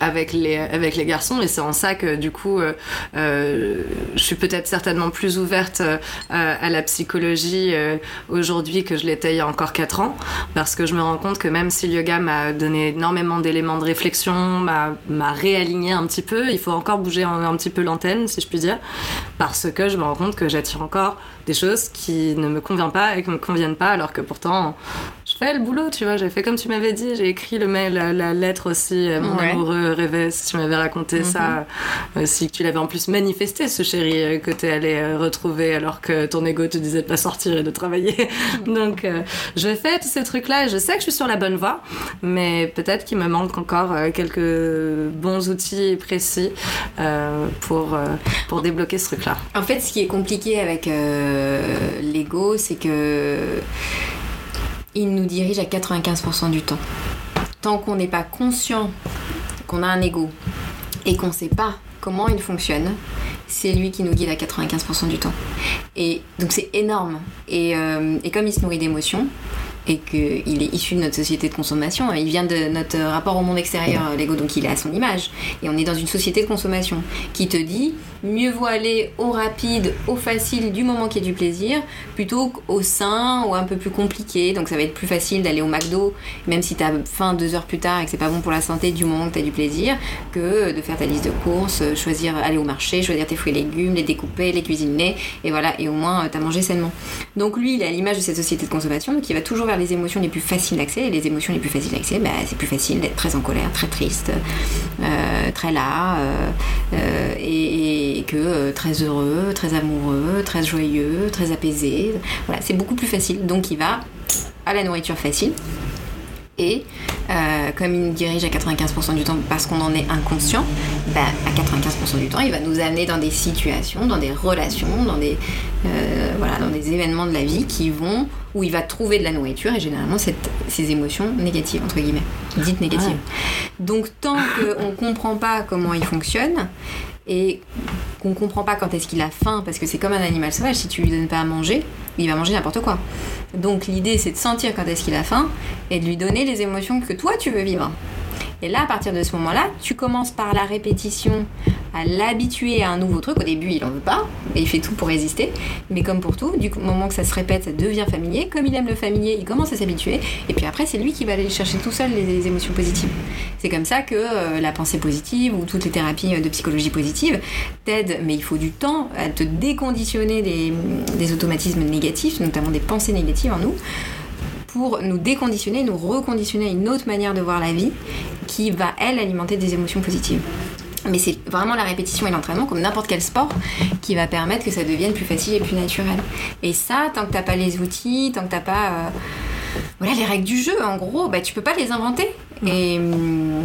avec les, avec les garçons et c'est en ça que du coup euh, euh, je suis peut-être certainement plus ouverte euh, à la psychologie aujourd'hui que je l'étais il y a encore 4 ans parce que je me rends compte que même si le yoga m'a donné énormément d'éléments de réflexion m'a réaligné un petit peu il faut encore bouger un, un petit peu l'antenne si je puis dire parce que je me rends compte que j'attire encore des choses qui ne me conviennent pas et qui me conviennent pas alors que pourtant je fais le boulot, tu vois. J'ai fait comme tu m'avais dit. J'ai écrit le mail, la, la lettre aussi. euh, Mon Ouais. amoureux rêvait. Si tu m'avais raconté ça euh, aussi, que tu l'avais en plus manifesté, ce chéri euh, que t'es allé euh, retrouver alors que ton ego te disait de pas sortir et de travailler. Donc, euh, je fais tous ces trucs-là et je sais que je suis sur la bonne voie, mais peut-être qu'il me manque encore euh, quelques bons outils précis euh, pour euh, pour débloquer ce truc-là. En fait, ce qui est compliqué avec euh, l'ego, c'est que il nous dirige à 95% du temps. Tant qu'on n'est pas conscient qu'on a un ego et qu'on ne sait pas comment il fonctionne, c'est lui qui nous guide à 95% du temps. Et donc c'est énorme. Et, euh, comme il se nourrit d'émotions, et qu'il est issu de notre société de consommation, il vient de notre rapport au monde extérieur, l'ego, donc il est à son image. Et on est dans une société de consommation qui te dit mieux vaut aller au rapide, au facile, du moment qu'il y a du plaisir, plutôt qu'au sain ou un peu plus compliqué. Donc ça va être plus facile d'aller au McDo, même si t'as faim deux heures plus tard et que c'est pas bon pour la santé du moment que t'as du plaisir, que de faire ta liste de courses, choisir, aller au marché, choisir tes fruits et légumes, les découper, les cuisiner, et voilà, et au moins t'as mangé sainement. Donc lui, il est à l'image de cette société de consommation, il va toujours vers les émotions les plus faciles d'accès, et les émotions les plus faciles d'accès, bah, c'est plus facile d'être très en colère, très triste, euh, très là, euh, euh, et que euh, très heureux, très amoureux, très joyeux, très apaisé. Voilà, c'est beaucoup plus facile. Donc il va à la nourriture facile. Et euh, comme il nous dirige à 95% du temps parce qu'on en est inconscient, bah, à 95% du temps, il va nous amener dans des situations, dans des relations, dans des, euh, voilà, dans des événements de la vie qui vont où il va trouver de la nourriture et généralement cette, ces émotions négatives entre guillemets, dites négatives. Donc tant qu'on comprend pas comment il fonctionne et qu'on comprend pas quand est-ce qu'il a faim parce que c'est comme un animal sauvage, si tu lui donnes pas à manger, il va manger n'importe quoi. Donc l'idée c'est de sentir quand est-ce qu'il a faim et de lui donner les émotions que toi tu veux vivre. Et là, à partir de ce moment-là, tu commences par la répétition à l'habituer à un nouveau truc. Au début, il en veut pas, et il fait tout pour résister. Mais comme pour tout, du moment que ça se répète, ça devient familier. Comme il aime le familier, il commence à s'habituer. Et puis après, c'est lui qui va aller chercher tout seul les, émotions positives. C'est comme ça que euh, la pensée positive ou toutes les thérapies de psychologie positive t'aident, mais il faut du temps à te déconditionner des automatismes négatifs, notamment des pensées négatives en nous pour nous déconditionner, nous reconditionner à une autre manière de voir la vie qui va, elle, alimenter des émotions positives. Mais c'est vraiment la répétition et l'entraînement, comme n'importe quel sport, qui va permettre que ça devienne plus facile et plus naturel. Et ça, tant que t'as pas les outils, tant que t'as pas euh, voilà, les règles du jeu, en gros, bah, tu peux pas les inventer. Hum,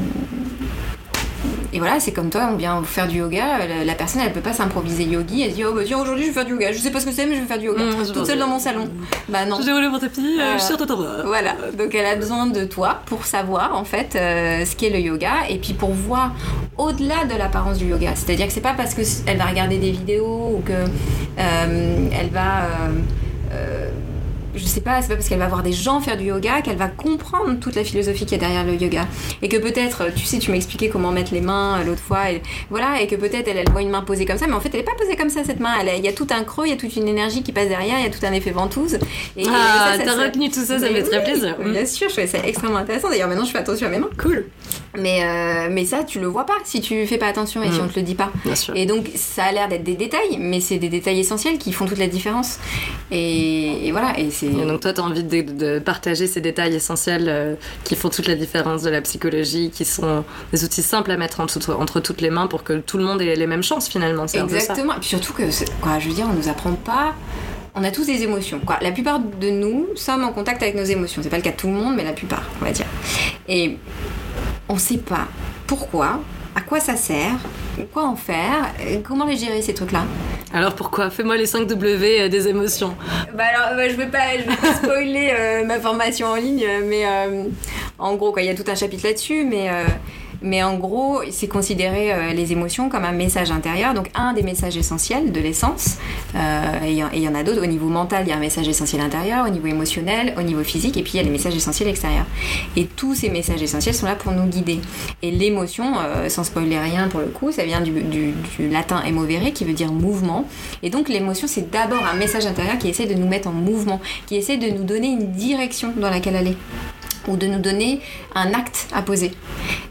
et voilà, c'est comme toi, on vient faire du yoga, la, la personne elle peut pas s'improviser yogi, elle se dit oh bah tiens aujourd'hui je vais faire du yoga, je sais pas ce que c'est mais je vais faire du yoga Mmh, toute seule dans mon salon. Bah non. J'ai roulé mon tapis, euh, Euh, je suis sur ton. Voilà, donc elle a besoin de toi pour savoir en fait euh, ce qu'est le yoga et puis pour voir au-delà de l'apparence du yoga. C'est-à-dire que c'est pas parce qu'elle va regarder des vidéos ou que euh, elle va euh, euh, je sais pas, c'est pas parce qu'elle va voir des gens faire du yoga qu'elle va comprendre toute la philosophie qu'il y a derrière le yoga. Et que peut-être, tu sais, tu m'expliquais comment mettre les mains euh, l'autre fois, et voilà, et que peut-être elle, elle voit une main posée comme ça, mais en fait elle est pas posée comme ça cette main. Il y a tout un creux, il y a toute une énergie qui passe derrière, il y a tout un effet ventouse. Et, Ah, t'as retenu tout ça, ça me fait très plaisir. Bien sûr, je trouvais ça extrêmement intéressant. D'ailleurs, maintenant je fais attention à mes mains. Cool. Mais, euh, mais ça, tu le vois pas si tu fais pas attention et si Mm. on te le dit pas. Bien sûr. Et donc, ça a l'air d'être des détails, mais c'est des détails essentiels qui font toute la différence. Et, et voilà, et donc toi, tu as envie de, de partager ces détails essentiels euh, qui font toute la différence de la psychologie, qui sont des outils simples à mettre entre, entre toutes les mains pour que tout le monde ait les mêmes chances finalement. Ça. Exactement. Et puis surtout que, quoi, je veux dire, on nous apprend pas. On a tous des émotions. Quoi. La plupart de nous sommes en contact avec nos émotions. C'est pas le cas de tout le monde, mais la plupart, on va dire. Et on sait pas pourquoi, à quoi ça sert, quoi en faire, comment les gérer ces trucs-là. Alors pourquoi? Fais-moi les 5 W euh, des émotions. Bah alors, bah, je vais pas, je vais pas spoiler euh, ma formation en ligne, mais euh, en gros, quoi, il y a tout un chapitre là-dessus, mais mais en gros, c'est considérer euh, les émotions comme un message intérieur, donc un des messages essentiels de l'essence. Euh, et il y en- a d'autres. Au niveau mental, il y a un message essentiel intérieur, au niveau émotionnel, au niveau physique, et puis il y a les messages essentiels extérieurs. Et tous ces messages essentiels sont là pour nous guider. Et l'émotion, euh, sans spoiler rien pour le coup, ça vient du, du- du latin emovere qui veut dire mouvement. Et donc l'émotion, c'est d'abord un message intérieur qui essaie de nous mettre en mouvement, qui essaie de nous donner une direction dans laquelle aller ou de nous donner un acte à poser.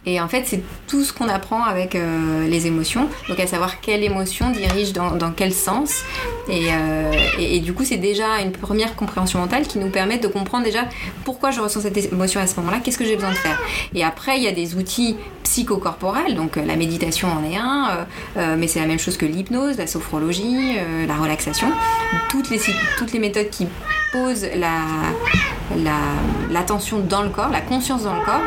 Et en fait, c'est tout ce qu'on apprend avec euh, les émotions, donc à savoir quelle émotion dirige dans, quel sens. Et, euh, et, du coup, c'est déjà une première compréhension mentale qui nous permet de comprendre déjà pourquoi je ressens cette émotion à ce moment-là, qu'est-ce que j'ai besoin de faire. Et après, il y a des outils psychocorporels, donc euh, la méditation en est un, mais c'est la même chose que l'hypnose, la sophrologie, la relaxation, toutes les, toutes les méthodes qui posent la, la, l'attention dans le corps, la conscience dans le corps,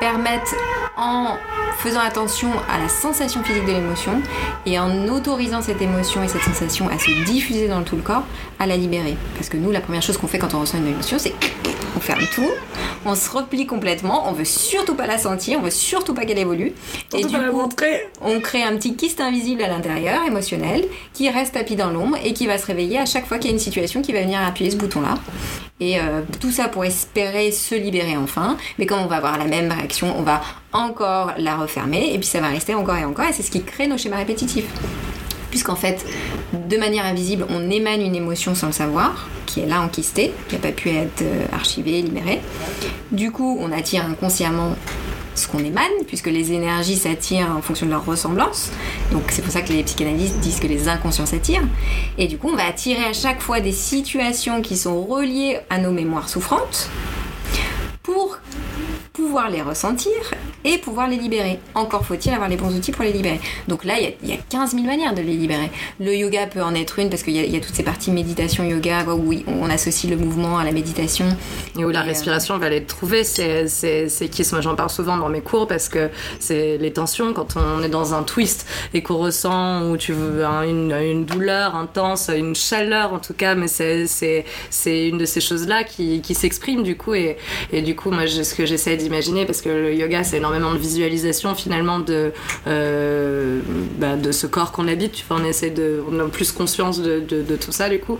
permettent en faisant attention à la sensation physique de l'émotion et en autorisant cette émotion et cette sensation à se diffuser dans tout le corps, à la libérer. Parce que nous, la première chose qu'on fait quand on ressent une émotion, c'est on ferme tout, on se replie complètement, on veut surtout pas la sentir, on veut surtout pas qu'elle évolue. et du coup, on crée un petit kyste invisible à l'intérieur, émotionnel, qui reste tapis dans l'ombre et qui va se réveiller à chaque fois qu'il y a une situation qui va venir appuyer ce bouton-là. Et euh, tout ça pour espérer se libérer enfin. Mais comme on va avoir la même réaction, on va encore la refermer et puis ça va rester encore et encore. Et c'est ce qui crée nos schémas répétitifs. Puisqu'en fait, de manière invisible, on émane une émotion sans le savoir, qui est là enquistée, qui n'a pas pu être euh, archivée, libérée. Du coup, on attire inconsciemment ce qu'on émane, puisque les énergies s'attirent en fonction de leur ressemblance. Donc c'est pour ça que les psychanalystes disent que les inconscients s'attirent. Et du coup, on va attirer à chaque fois des situations qui sont reliées à nos mémoires souffrantes pour pouvoir les ressentir et pouvoir les libérer. Encore faut-il avoir les bons outils pour les libérer. Donc là, il y a- il y, a 15 000 manières de les libérer. Le yoga peut en être une parce qu'il y, a- il y a toutes ces parties méditation, yoga, où on associe le mouvement à la méditation. Et où la euh, respiration va les trouver, c'est qui Moi j'en parle souvent dans mes cours parce que c'est les tensions quand on est dans un twist et qu'on ressent où tu veux un- une, une douleur intense, une chaleur en tout cas, mais c'est- une de ces choses-là qui, qui s'exprime du coup. Et, et du coup, moi je- ce que j'essaie d'imaginer, parce que le yoga c'est énormément de visualisation finalement de, euh, bah, de ce corps qu'on habite, tu vois, on essaie de. On a plus conscience de, de, de tout ça du coup.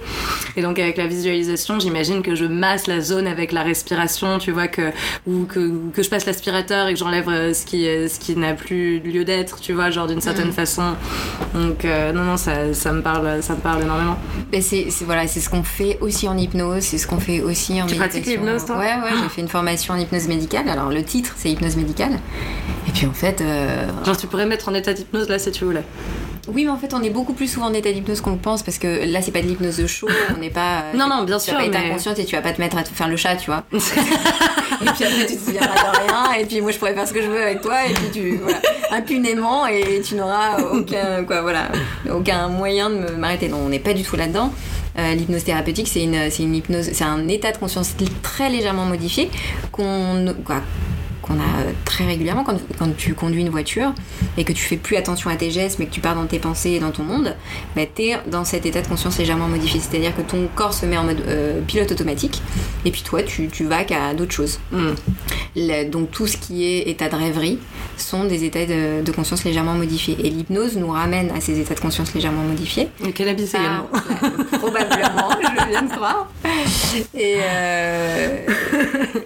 Et donc avec la visualisation, j'imagine que je masse la zone avec la respiration, tu vois, que, ou que, ou que je passe l'aspirateur et que j'enlève euh, ce qui, euh, ce qui n'a plus lieu d'être, tu vois, genre d'une certaine façon. Donc euh, non, non, ça, ça, me parle, ça me parle énormément. C'est voilà, c'est ce qu'on fait aussi en hypnose, c'est ce qu'on fait aussi en Tu méditation. pratiques l'hypnose, toi? Ouais, ouais, j'ai fait une formation en hypnose médicale. Alors le titre, c'est hypnose médicale. Et puis en fait, euh, Genre tu pourrais mettre en état d'hypnose là si tu voulais. oui, mais en fait, on est beaucoup plus souvent en état d'hypnose qu'on le pense parce que là, c'est pas de l'hypnose de chaud, on n'est pas. euh, Non, non, bien tu sûr, vas pas être mais- inconsciente et tu vas pas te mettre à te faire le chat, tu vois. et puis après, tu te souviendras de rien, et puis moi, je pourrais faire ce que je veux avec toi, et puis tu, voilà, impunément, et tu n'auras aucun, quoi, voilà, aucun moyen de me- m'arrêter. Non, on n'est pas du tout là-dedans. Euh, L'hypnose thérapeutique, c'est une, une hypnose, c'est un état de conscience très légèrement modifié qu'on, qu'on a euh, très régulièrement quand, quand tu conduis une voiture et que tu fais plus attention à tes gestes mais que tu pars dans tes pensées et dans ton monde, bah, tu es dans cet état de conscience légèrement modifié. C'est-à-dire que ton corps se met en mode euh, pilote automatique et puis toi tu, tu vas qu'à d'autres choses. Hmm. Le- donc tout ce qui est état de rêverie sont des états de, de conscience légèrement modifiés. Et l'hypnose nous ramène à ces états de conscience légèrement modifiés. Le cannabis également. Ah, ouais, probablement, je viens de croire. Et, euh,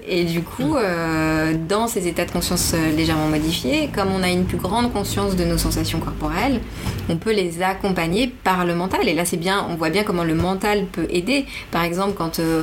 et du coup, euh, dans ces états de conscience euh, légèrement modifiés, comme on a une plus grande conscience de nos sensations corporelles, on peut les accompagner par le mental. Et là, c'est bien, on voit bien comment le mental peut aider. Par exemple, quand euh,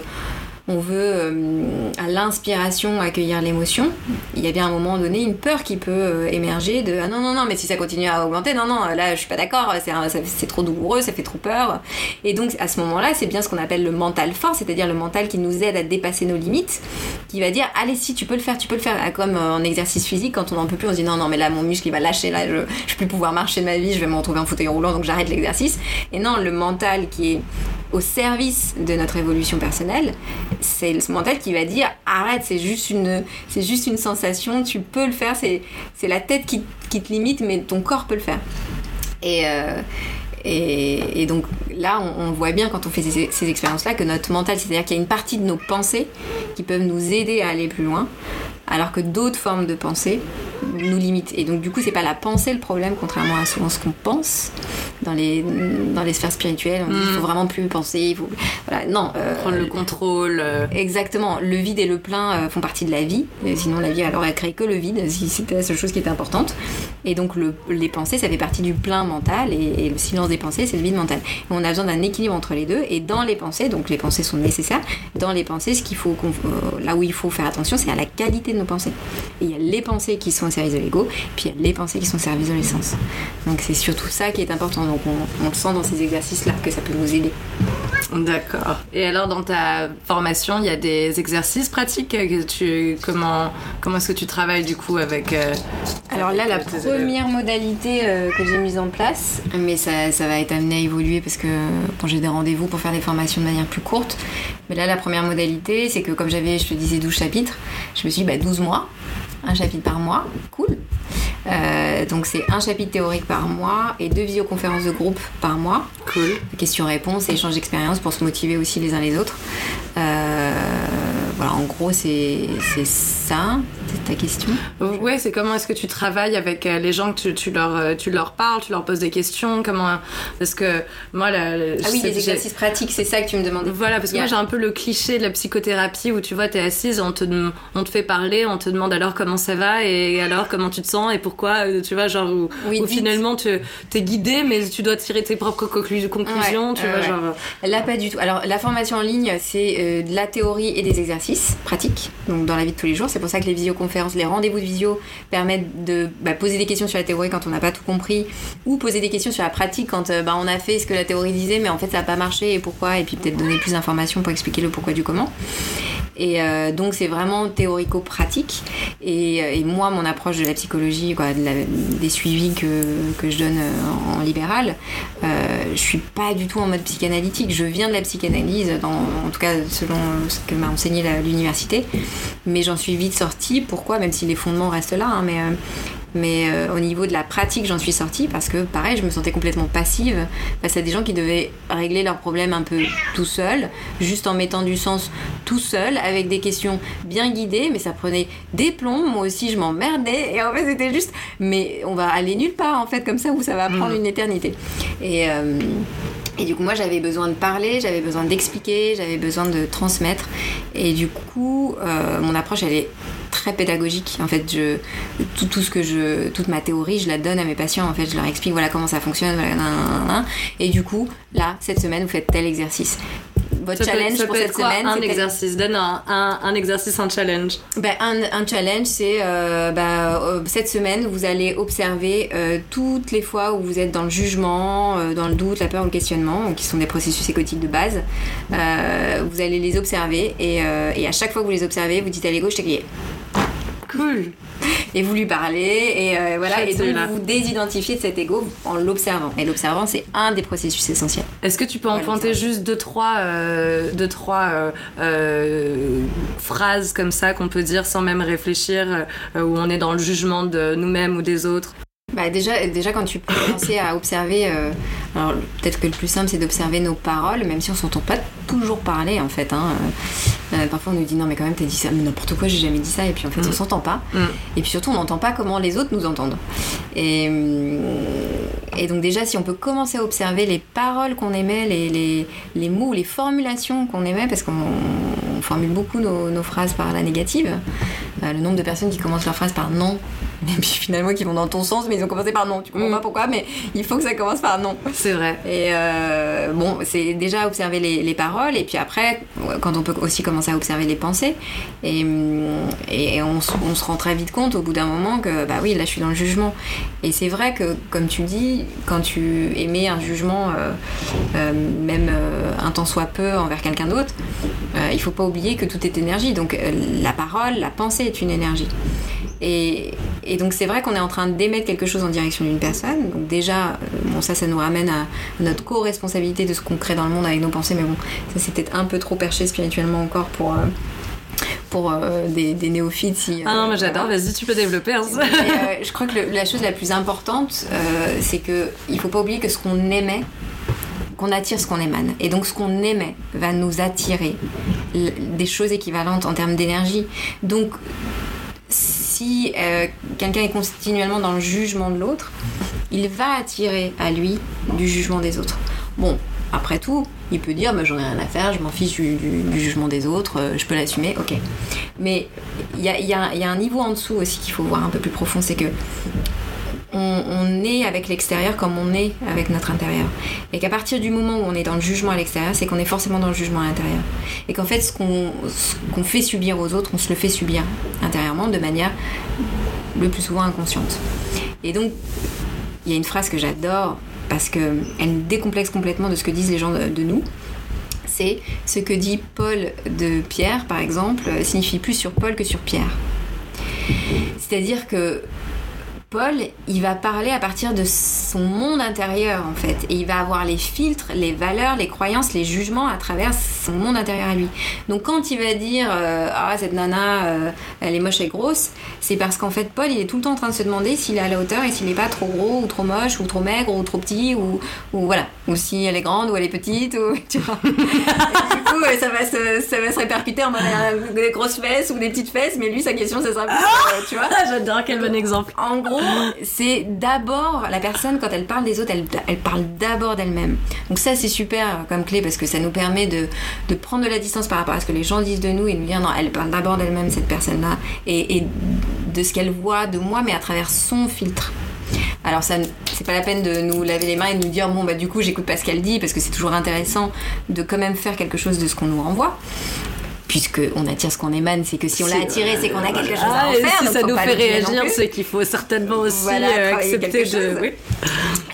on veut euh, à l'inspiration accueillir l'émotion, il y a bien un moment donné une peur qui peut euh, émerger de ah non non non mais si ça continue à augmenter non non là je suis pas d'accord c'est trop douloureux ça fait trop peur. Et donc à ce moment-là c'est bien ce qu'on appelle le mental fort c'est-à-dire le mental qui nous aide à dépasser nos limites qui va dire allez si tu peux le faire tu peux le faire. Ah, comme euh, en exercice physique quand on n'en peut plus on se dit non non mais là mon muscle il va lâcher là je, je vais plus pouvoir marcher de ma vie je vais me retrouver en fauteuil roulant donc j'arrête l'exercice. Et non le mental qui est au service de notre évolution personnelle, c'est le mental qui va dire arrête, c'est juste une, c'est juste une sensation, tu peux le faire, c'est, c'est la tête qui, te limite, mais ton corps peut le faire. Et, euh, et, donc là, on, voit bien quand on fait ces, ces expériences-là que notre mental, c'est-à-dire qu'il y a une partie de nos pensées qui peuvent nous aider à aller plus loin, alors que d'autres formes de pensée nous limitent. Et donc du coup, c'est pas la pensée le problème, contrairement à souvent ce qu'on pense dans les, dans les sphères spirituelles. On dit il faut vraiment plus penser, il faut... Voilà, non. euh, Prendre le contrôle. euh, Exactement, le vide et le plein euh, font partie de la vie, sinon la vie elle aurait créé que le vide, si c'était la seule chose qui était importante. Et donc le- les pensées, ça fait partie du plein mental, et, et le silence des pensées, c'est le vide mental. Et on a besoin d'un équilibre entre les deux, et dans les pensées, donc les pensées sont nécessaires, dans les pensées, ce qu'il faut, là où il faut faire attention, c'est à la qualité de nos pensées. Et il y a les pensées qui sont au service de l'ego, puis il y a les pensées qui sont au service de l'essence. Donc c'est surtout ça qui est important, donc on, on le sent dans ces exercices-là, que ça peut nous aider. D'accord. Et alors dans ta formation, il y a des exercices pratiques que tu comment comment est-ce que tu travailles du coup avec euh, Alors là, la élèves première modalité euh, que j'ai mise en place, mais ça, ça va être amené à évoluer parce que bon, j'ai des rendez-vous pour faire des formations de manière plus courte. Mais là, la première modalité, c'est que comme j'avais, je te disais, 12 chapitres, je me suis dit, bah, 12 mois, un chapitre par mois, cool. Euh, donc c'est un chapitre théorique par mois et deux visioconférences de groupe par mois. Cool. Questions-réponses et échanges d'expériences pour se motiver aussi les uns les autres. Euh, voilà, en gros, c'est c'est ça, c'est ta question. Ouais, c'est comment est-ce que tu travailles avec euh, les gens que tu, tu leur euh, tu leur parles, tu leur poses des questions, comment parce que moi la, la- Ah oui, les exercices pratiques, c'est ça que tu me demandais. Voilà, parce que moi j'ai un peu le cliché de la psychothérapie où tu vois, t'es assise, on te, on te fait parler, on te demande alors comment ça va et alors comment tu te sens et pourquoi, euh, tu vois, genre où, Oui, finalement tu es guidé mais tu dois tirer tes propres conclu- conclusions, Ouais, tu vois, genre. Là, pas du tout. Alors, la formation en ligne, c'est euh, de la théorie et des exercices pratiques, donc dans la vie de tous les jours. C'est pour ça que les visioconférences, les rendez-vous de visio permettent de bah, poser des questions sur la théorie quand on n'a pas tout compris, ou poser des questions sur la pratique quand euh, bah, on a fait ce que la théorie disait, mais en fait ça n'a pas marché et pourquoi, et puis peut-être donner plus d'informations pour expliquer le pourquoi du comment. Et euh, donc c'est vraiment théorico-pratique. Et, euh, et moi, mon approche de la psychologie, des suivis que, que je donne euh, en libéral, euh, je suis pas du tout en mode psychanalytique. Je viens de la psychanalyse, en tout cas selon ce que m'a enseigné l'université. Mais j'en suis vite sortie. Pourquoi? Même si les fondements restent là. hein, mais mais euh, au niveau de la pratique, j'en suis sortie parce que, pareil, je me sentais complètement passive face à des gens qui devaient régler leurs problèmes un peu tout seuls, juste en mettant du sens tout seul, avec des questions bien guidées, mais ça prenait des plombs. Moi aussi, je m'emmerdais. Et en fait, c'était juste, mais on va aller nulle part, en fait, comme ça, où ça va prendre une éternité. Et. euh, et du coup, moi, j'avais besoin de parler, j'avais besoin d'expliquer, j'avais besoin de transmettre. Et du coup, euh, mon approche, elle est très pédagogique. En fait, je, tout, tout ce que je, toute ma théorie, je la donne à mes patients. En fait, je leur explique voilà comment ça fonctionne. Voilà. Et du coup, là, cette semaine, vous faites tel exercice. Votre Ça challenge pour cette quoi, semaine, un exercice? Donne un, un, un exercice, un challenge. ben, un, un challenge, c'est euh, bah, euh, cette semaine, vous allez observer euh, toutes les fois où vous êtes dans le jugement, dans le doute, la peur ou le questionnement, qui sont des processus écotiques de base. Vous allez les observer et, et à chaque fois que vous les observez, vous dites je t'ai grillé. Cool. Et vous lui parlez, et euh, voilà, et donc vous vous désidentifiez de cet ego en l'observant. Et l'observant, c'est un des processus essentiels. Est-ce que tu peux en Voilà, pointer juste deux trois, euh, deux, trois euh, phrases comme ça qu'on peut dire sans même réfléchir, où on est dans le jugement de nous-mêmes ou des autres? Bah déjà, déjà quand tu peux commencer à observer, euh, alors peut-être que le plus simple c'est d'observer nos paroles, même si on s'entend pas toujours parler en fait. hein. Euh, parfois on nous dit non mais quand même t'as dit ça, mais n'importe quoi, j'ai jamais dit ça. Et puis en fait on s'entend pas. Mm. Et puis surtout on n'entend pas comment les autres nous entendent. Et, hum, et donc déjà si on peut commencer à observer les paroles qu'on émet, les, les, les mots, les formulations qu'on émet, parce qu'on on formule beaucoup nos, nos phrases par la négative. Euh, le nombre de personnes qui commencent leur phrase par non, et puis finalement qui vont dans ton sens, mais ils ont commencé par non. Tu comprends Mm. pas pourquoi, mais il faut que ça commence par non. C'est vrai. Et euh, bon, c'est déjà observer les, les paroles, et puis après, quand on peut aussi commencer à observer les pensées, et, hum, et on, se- on se rend très vite compte au bout d'un moment que, bah oui, là je suis dans le jugement. Et c'est vrai que, comme tu dis, quand tu émets un jugement, euh, euh, même un tant soit peu envers quelqu'un d'autre, il faut pas oublier que tout est énergie. Donc la parole, la pensée est une énergie. Et, et donc c'est vrai qu'on est en train d'émettre quelque chose en direction d'une personne. Donc déjà, euh, bon ça, ça nous ramène à notre co-responsabilité de ce qu'on crée dans le monde avec nos pensées. Mais bon, ça c'est peut-être un peu trop perché spirituellement encore pour euh, pour euh, des, des néophytes. Si, Ah non, mais j'adore, vas-y, tu peux développer. hein. Euh, je crois que le- la chose la plus importante, c'est que il faut pas oublier que ce qu'on aimait, qu'on attire ce qu'on émane. Et donc ce qu'on aimait va nous attirer des choses équivalentes en termes d'énergie. Donc si euh, quelqu'un est continuellement dans le jugement de l'autre, il va attirer à lui du jugement des autres. Bon, après tout, il peut dire bah, j'en ai rien à faire, je m'en fiche du, jugement des autres, euh, je peux l'assumer, ok. Mais il y a un niveau en dessous aussi qu'il faut voir un peu plus profond, c'est que on, est avec l'extérieur comme on est avec notre intérieur. Et qu'à partir du moment où on est dans le jugement à l'extérieur, c'est qu'on est forcément dans le jugement à l'intérieur. Et qu'en fait, ce qu'on fait subir aux autres, on se le fait subir intérieurement de manière le plus souvent inconsciente. Et donc, il y a une phrase que j'adore parce qu'elle décomplexe complètement de ce que disent les gens de, nous. C'est ce que dit Paul de Pierre, par exemple, signifie plus sur Paul que sur Pierre. C'est-à-dire que Paul, il va parler à partir de son monde intérieur en fait, et il va avoir les filtres, les valeurs, les croyances, les jugements à travers son monde intérieur à lui. Donc quand il va dire euh, ah cette nana, euh, elle est moche et grosse, c'est parce qu'en fait Paul, il est tout le temps en train de se demander s'il est à la hauteur et s'il n'est pas trop gros ou trop moche ou trop maigre ou trop petit ou, ou voilà, ou si elle est grande ou elle est petite ou tu vois. Et du coup, euh, ça va se, ça va se répercuter en mode des grosses fesses ou des petites fesses, mais lui sa question ça sera plus, euh, tu vois. Ah, J'adore, quel bon exemple. En gros, c'est d'abord la personne quand elle parle des autres, elle, parle d'abord d'elle-même. Donc ça c'est super comme clé parce que ça nous permet de, prendre de la distance par rapport à ce que les gens disent de nous et de nous dire non, elle parle d'abord d'elle-même cette personne-là et, et de ce qu'elle voit de moi mais à travers son filtre. Alors ça, c'est pas la peine de nous laver les mains et de nous dire bon bah du coup j'écoute pas ce qu'elle dit parce que c'est toujours intéressant de quand même faire quelque chose de ce qu'on nous renvoie. Puisque on attire ce qu'on émane, c'est que si on l'a attiré, c'est qu'on a quelque chose à Ah, en faire. si ça nous fait réagir, c'est qu'il faut certainement aussi Voilà, euh, accepter quelque de. chose. Oui.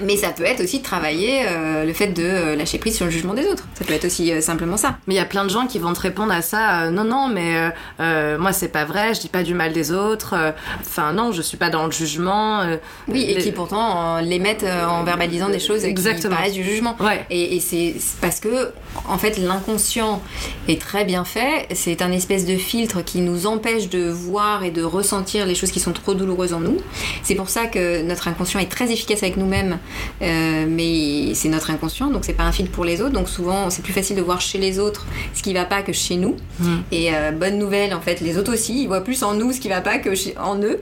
Mais ça peut être aussi de travailler euh, le fait de euh, lâcher prise sur le jugement des autres. Ça peut être aussi euh, simplement ça. Mais il y a plein de gens qui vont te répondre à ça. euh, non, non, mais euh, euh, moi c'est pas vrai. Je dis pas du mal des autres. euh, Enfin non, je suis pas dans le jugement. euh, Oui, et les- qui pourtant euh, les mettent euh, en verbalisant des choses qui Exactement. paraissent du jugement. Ouais. Et, c'est parce que, en fait, l'inconscient est très bien fait. C'est un espèce de filtre qui nous empêche de voir et de ressentir les choses qui sont trop douloureuses en nous. C'est pour ça que notre inconscient est très efficace avec nous-mêmes, euh, mais c'est notre inconscient, donc c'est pas un filtre pour les autres. Donc souvent, c'est plus facile de voir chez les autres ce qui va pas que chez nous. Mm. Et euh, bonne nouvelle, en fait, les autres aussi, ils voient plus en nous ce qui va pas que chez- en eux.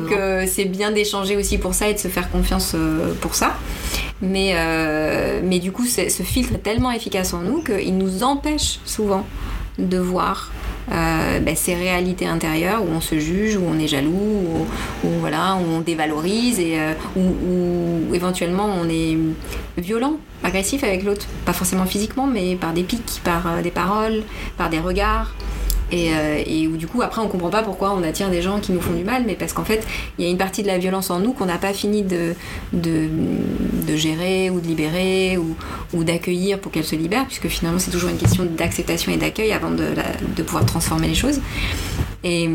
Donc euh, c'est bien d'échanger aussi pour ça et de se faire confiance pour ça. Mais, euh, mais du coup, ce filtre est tellement efficace en nous qu'il nous empêche souvent de voir euh, ben, ces réalités intérieures où on se juge, où on est jaloux, où, voilà, où on dévalorise et euh, où, éventuellement on est violent, agressif avec l'autre. Pas forcément physiquement, mais par des pics, par des paroles, par des regards. Et, euh, et où du coup après on comprend pas pourquoi on attire des gens qui nous font du mal mais parce qu'en fait il y a une partie de la violence en nous qu'on n'a pas fini de, de, de gérer ou de libérer ou, ou d'accueillir pour qu'elle se libère puisque finalement c'est toujours une question d'acceptation et d'accueil avant de, la- de pouvoir transformer les choses. Et,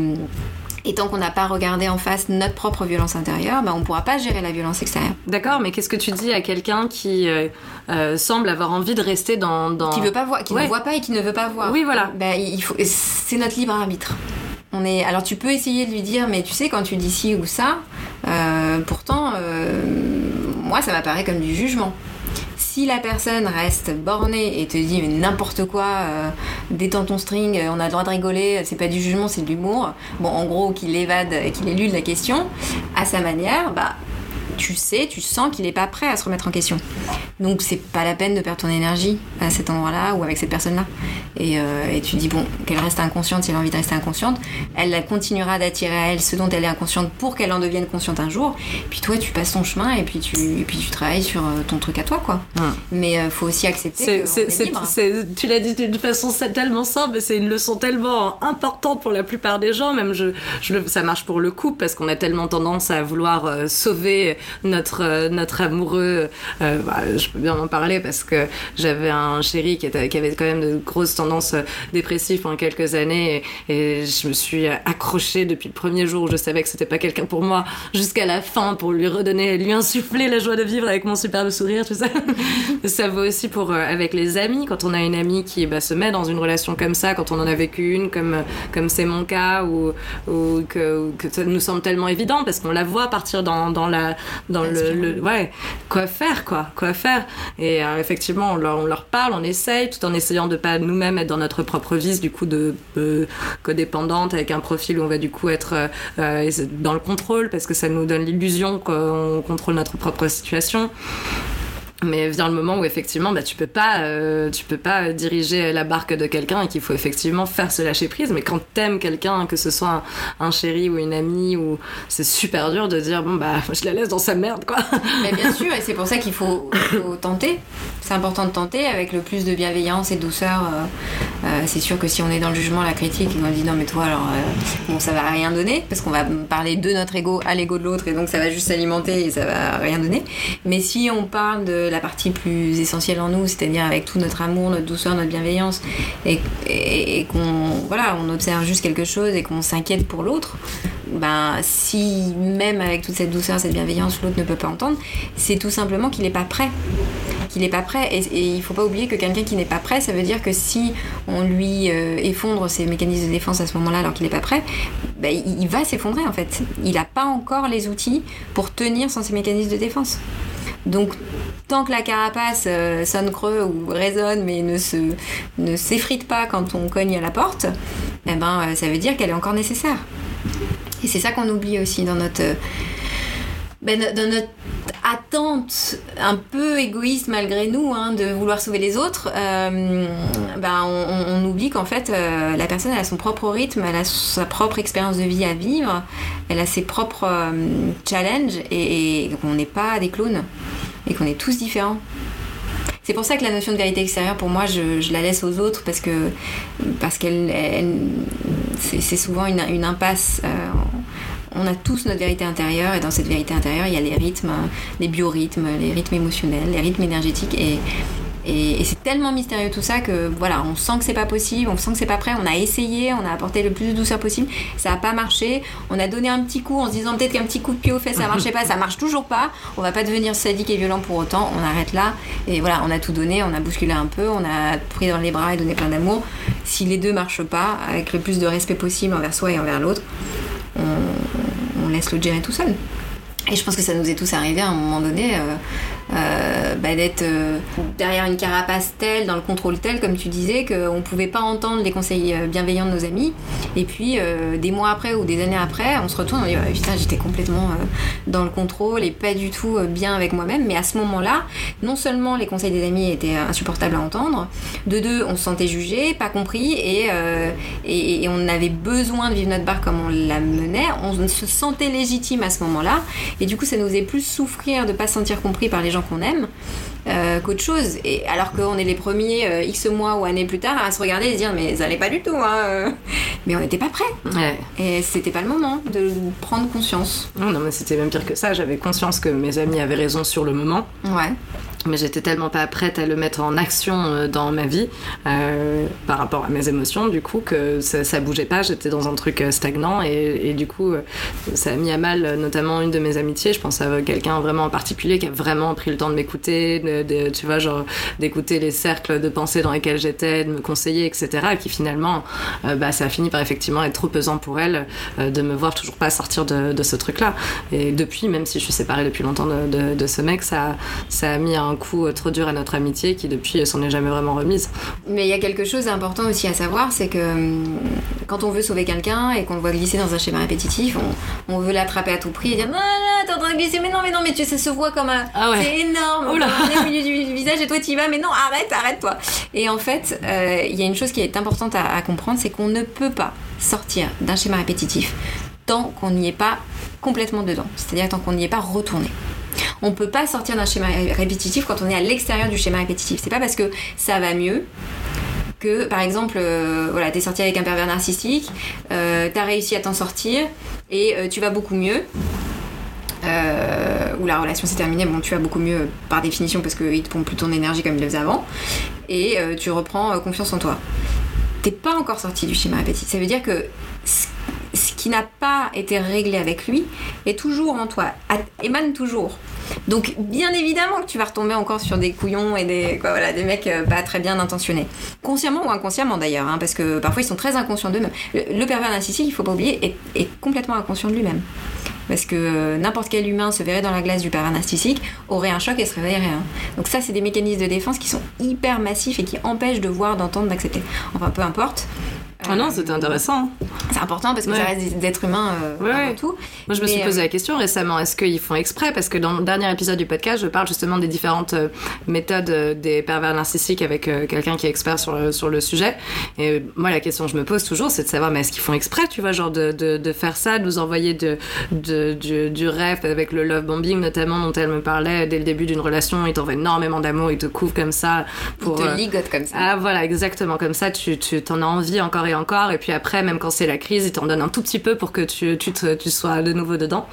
et tant qu'on n'a pas regardé en face notre propre violence intérieure bah, on pourra pas gérer la violence extérieure D'accord, mais qu'est-ce que tu dis à quelqu'un qui euh, euh, semble avoir envie de rester dans, dans... qui veut pas voir qui Ouais. ne voit pas et qui ne veut pas voir Oui, voilà. bah, il faut c'est notre libre arbitre on est alors tu peux essayer de lui dire mais tu sais quand tu dis ci ou ça euh, pourtant euh, moi ça m'apparaît comme du jugement Si la personne reste bornée et te dit n'importe quoi, euh, détends ton string, euh, on a le droit de rigoler, c'est pas du jugement, c'est de l'humour. Bon, en gros, qu'il évade et qu'il élude la question à sa manière, bah tu sais, tu sens qu'il n'est pas prêt à se remettre en question. Donc c'est pas la peine de perdre ton énergie à cet endroit-là ou avec cette personne-là. Et, euh, et tu dis, bon, qu'elle reste inconsciente si elle a envie de rester inconsciente, elle continuera d'attirer à elle ce dont elle est inconsciente pour qu'elle en devienne consciente un jour. Puis toi, tu passes ton chemin et puis tu, et puis tu travailles sur euh, ton truc à toi, quoi. Mais il faut aussi accepter c'est, libre. Tu l'as dit d'une façon tellement simple, mais c'est une leçon tellement importante pour la plupart des gens. Même je, je le- ça marche pour le couple parce qu'on a tellement tendance à vouloir euh, sauver notre euh, notre amoureux. Euh, bah, je peux bien en parler parce que j'avais un chéri qui, était, qui avait quand même de grosses tendances euh, dépressives pendant quelques années et, je me suis accrochée depuis le premier jour où je savais que c'était pas quelqu'un pour moi jusqu'à la fin pour lui redonner, lui insuffler la joie de vivre avec mon superbe sourire, tout ça. ça vaut aussi pour avec les amis quand on a une amie qui bah, se met dans une relation comme ça, quand on en a vécu une comme comme c'est mon cas ou, ou que, que ça nous semble tellement évident parce qu'on la voit partir dans, dans la dans le, le- ouais quoi faire quoi quoi faire. Et euh, effectivement on leur, on leur parle on essaye tout en essayant de pas nous-mêmes être dans notre propre vice du coup de, de codépendante avec un profil où on va du coup être euh, euh, dans le contrôle parce que ça nous donne l'illusion qu'on contrôle notre propre situation mais vient le moment où effectivement bah, tu peux pas euh, tu peux pas diriger la barque de quelqu'un et qu'il faut effectivement faire se lâcher prise mais quand t'aimes quelqu'un que ce soit un, chéri ou une amie ou c'est super dur de dire bon bah je la laisse dans sa merde quoi Mais bien sûr, et c'est pour ça qu'il faut, faut tenter. C'est important de tenter avec le plus de bienveillance et douceur. euh, euh, c'est sûr que si on est dans le jugement, la critique, et qu'on dit non mais toi alors euh, bon ça va rien donner parce qu'on va parler de notre ego à l'ego de l'autre et donc ça va juste s'alimenter et ça va rien donner. Mais si on parle de la partie plus essentielle en nous, c'est-à-dire avec tout notre amour, notre douceur, notre bienveillance et, et- et qu'on voilà on observe juste quelque chose et qu'on s'inquiète pour l'autre, ben si même avec toute cette douceur, cette bienveillance, l'autre ne peut pas entendre, c'est tout simplement qu'il n'est pas prêt. Qu'il n'est pas prêt. Et, il faut pas oublier que quelqu'un qui n'est pas prêt, ça veut dire que si on lui euh, effondre ses mécanismes de défense à ce moment-là alors qu'il n'est pas prêt, ben, il, va s'effondrer en fait. Il n'a pas encore les outils pour tenir sans ses mécanismes de défense. Donc, tant que la carapace euh, sonne creux ou résonne mais ne ne s'effrite pas quand on cogne à la porte, eh ben, euh, ça veut dire qu'elle est encore nécessaire. Et c'est ça qu'on oublie aussi dans notre, euh, ben, dans notre attente un peu égoïste malgré nous hein, de vouloir sauver les autres. euh, ben, on, on- on oublie qu'en fait euh, la personne elle a son propre rythme, elle a sa propre expérience de vie à vivre, elle a ses propres challenges et, et qu'on n'est pas des clones et qu'on est tous différents. C'est pour ça que la notion de vérité extérieure, pour moi, je, la laisse aux autres parce que qu'elle, elle- c'est souvent une, une impasse. euh, on a tous notre vérité intérieure et dans cette vérité intérieure, il y a les rythmes, les biorhythmes, les rythmes émotionnels, les rythmes énergétiques et et, c'est tellement mystérieux tout ça que voilà, on sent que c'est pas possible, on sent que c'est pas prêt, on a essayé, on a apporté le plus de douceur possible, ça a pas marché, on a donné un petit coup en se disant peut-être qu'un petit coup de pied aux fesses ça marchait pas, ça marche toujours pas, on va pas devenir sadique et violent pour autant, on arrête là et voilà, on a tout donné, on a bousculé un peu, on a pris dans les bras et donné plein d'amour. Si les deux marchent pas, avec le plus de respect possible envers soi et envers l'autre, on, laisse le gérer tout seul. Et je pense que ça nous est tous arrivé à un moment donné euh, euh, bah, d'être euh, derrière une carapace telle, dans le contrôle tel, comme tu disais, qu'on pouvait pas entendre les conseils euh, bienveillants de nos amis. Et puis des mois après ou des années après, on se retourne, on dit putain, j'étais complètement dans le contrôle et pas du tout bien avec moi-même. Mais à ce moment-là, non seulement les conseils des amis étaient insupportables à entendre, de deux, on se sentait jugé, pas compris, et, et, on avait besoin de vivre notre barre comme on la menait. On se sentait légitime à ce moment-là. Et du coup, ça nous faisait plus souffrir de pas se sentir compris par les gens qu'on aime euh, qu'autre chose. Et alors qu'on est les premiers euh, X mois ou années plus tard à se regarder et se dire mais ça allait pas du tout. Hein, euh. Mais on n'était pas prêts. ouais Et c'était pas le moment de prendre conscience. non non, mais c'était même pire que ça j'avais conscience que mes amis avaient raison sur le moment Ouais. Mais j'étais tellement pas prête à le mettre en action euh, dans ma vie euh, par rapport à mes émotions du coup que ça, ça bougeait pas. J'étais dans un truc euh, stagnant et, et du coup euh, ça a mis à mal notamment une de mes amitiés. Je pense à quelqu'un vraiment en particulier qui a vraiment pris le temps de m'écouter de, de- tu vois genre d'écouter les cercles de pensée dans lesquels j'étais de me conseiller etc et qui finalement bah, ça a fini par effectivement être trop pesant pour elle euh, de me voir toujours pas sortir de, de ce truc là et depuis même si je suis séparée depuis longtemps de, de, de ce mec ça ça a mis un un coup euh, trop dur à notre amitié qui depuis euh, s'en est jamais vraiment remise. Mais il y a quelque chose d'important aussi à savoir, c'est que hum, quand on veut sauver quelqu'un et qu'on le voit glisser dans un schéma répétitif, on, on veut l'attraper à tout prix et dire non, non, t'es en train de glisser, mais non, mais non, mais tu sais, ça se voit comme un. Ah ouais. C'est énorme, Oula. on est au milieu du visage et toi tu y vas, mais non, arrête, arrête-toi. Et en fait, euh, il y a une chose qui est importante à, à comprendre, c'est qu'on ne peut pas sortir d'un schéma répétitif tant qu'on n'y est pas complètement dedans, c'est-à-dire tant qu'on n'y est pas retourné. On peut pas sortir d'un schéma ré- répétitif quand on est à l'extérieur du schéma répétitif. C'est pas parce que ça va mieux que, par exemple, euh, voilà, t'es sorti avec un pervers narcissique, euh, t'as réussi à t'en sortir et euh, tu vas beaucoup mieux. Ou la relation s'est terminée, bon, tu vas beaucoup mieux par définition parce qu'il te pompe plus ton énergie comme il le faisait avant, et tu reprends confiance en toi. T'es pas encore sorti du schéma répétitif. Ça veut dire que ce qui n'a pas été réglé avec lui est toujours en toi, émane toujours. Donc bien évidemment que tu vas retomber encore sur des couillons et des, quoi, voilà, des mecs euh, pas très bien intentionnés. Consciemment ou inconsciemment d'ailleurs, hein, parce que parfois ils sont très inconscients d'eux-mêmes. Le, le pervers narcissique, il faut pas oublier, est complètement inconscient de lui-même. Parce que euh, n'importe quel humain se verrait dans la glace du pervers narcissique, aurait un choc et se réveillerait. Donc ça, c'est des mécanismes de défense qui sont hyper massifs et qui empêchent de voir, d'entendre, d'accepter. Enfin, peu importe. Ah non, c'était intéressant. C'est important parce que Ouais. ça reste des êtres humains euh, Ouais, avant ouais. tout. Moi, je me suis posé euh, la question récemment est-ce qu'ils font exprès? Parce que dans le dernier épisode du podcast, je parle justement des différentes euh, méthodes euh, des pervers narcissiques avec quelqu'un qui est expert sur le, sur le sujet. Et moi, la question que je me pose toujours, c'est de savoir mais est-ce qu'ils font exprès, tu vois, genre de, de, de faire ça, de nous envoyer de, de, du, du rêve avec le love bombing notamment dont elle me parlait dès le début d'une relation. Ils t'envoient énormément d'amour, ils te couvrent comme ça Ils pour. te ligotent comme ça. ah voilà, exactement comme ça, tu, tu t'en as envie encore et encore, et puis après, même quand c'est la crise, ils t'en donnent un tout petit peu pour que tu, tu, te- tu sois de nouveau dedans.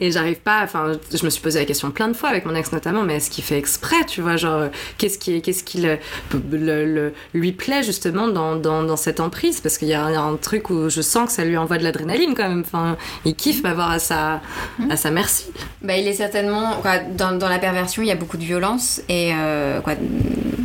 Et j'arrive pas, enfin, je me suis posé la question plein de fois avec mon ex notamment, mais est-ce qu'il fait exprès, tu vois, genre, euh, qu'est-ce qui, qu'est-ce qui le, le- le- lui plaît justement dans, dans, dans cette emprise? Parce qu'il y a, il y a un truc où je sens que ça lui envoie de l'adrénaline quand même, enfin, il kiffe m'avoir à sa, à sa merci. Bah, il est certainement. quoi, dans, dans la perversion, il y a beaucoup de violence et euh, quoi,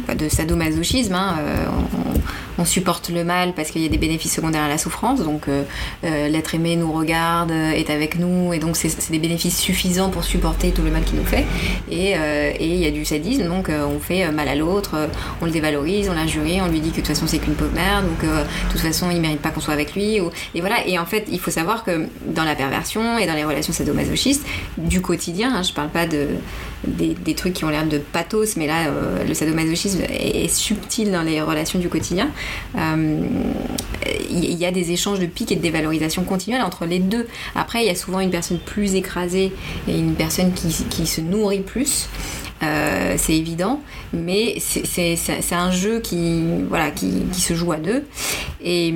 quoi, de sadomasochisme. hein, euh, on, on supporte le mal parce qu'il y a des bénéfices secondaires à la souffrance. Donc, euh, euh, l'être aimé nous regarde, euh, est avec nous, et donc c'est c'est des bénéfices suffisants pour supporter tout le mal qu'il nous fait. Et euh, il y a du sadisme, donc euh, on fait euh, mal à l'autre, on le dévalorise, on l'injurie, on lui dit que de toute façon c'est qu'une pauvre merde, donc de toute façon il mérite pas qu'on soit avec lui. Ou, et voilà. Et en fait, il faut savoir que dans la perversion et dans les relations sadomasochistes, du quotidien, hein, je parle pas de des, des trucs qui ont l'air de pathos, mais là, euh, le sadomasochisme est, subtil dans les relations du quotidien. Euh, Il y a des échanges de piques et de dévalorisation continuelle entre les deux. Après, il y a souvent une personne plus écrasée et une personne qui, qui se nourrit plus. Euh, c'est évident, mais c'est- un jeu qui, voilà, qui, qui se joue à deux. Et,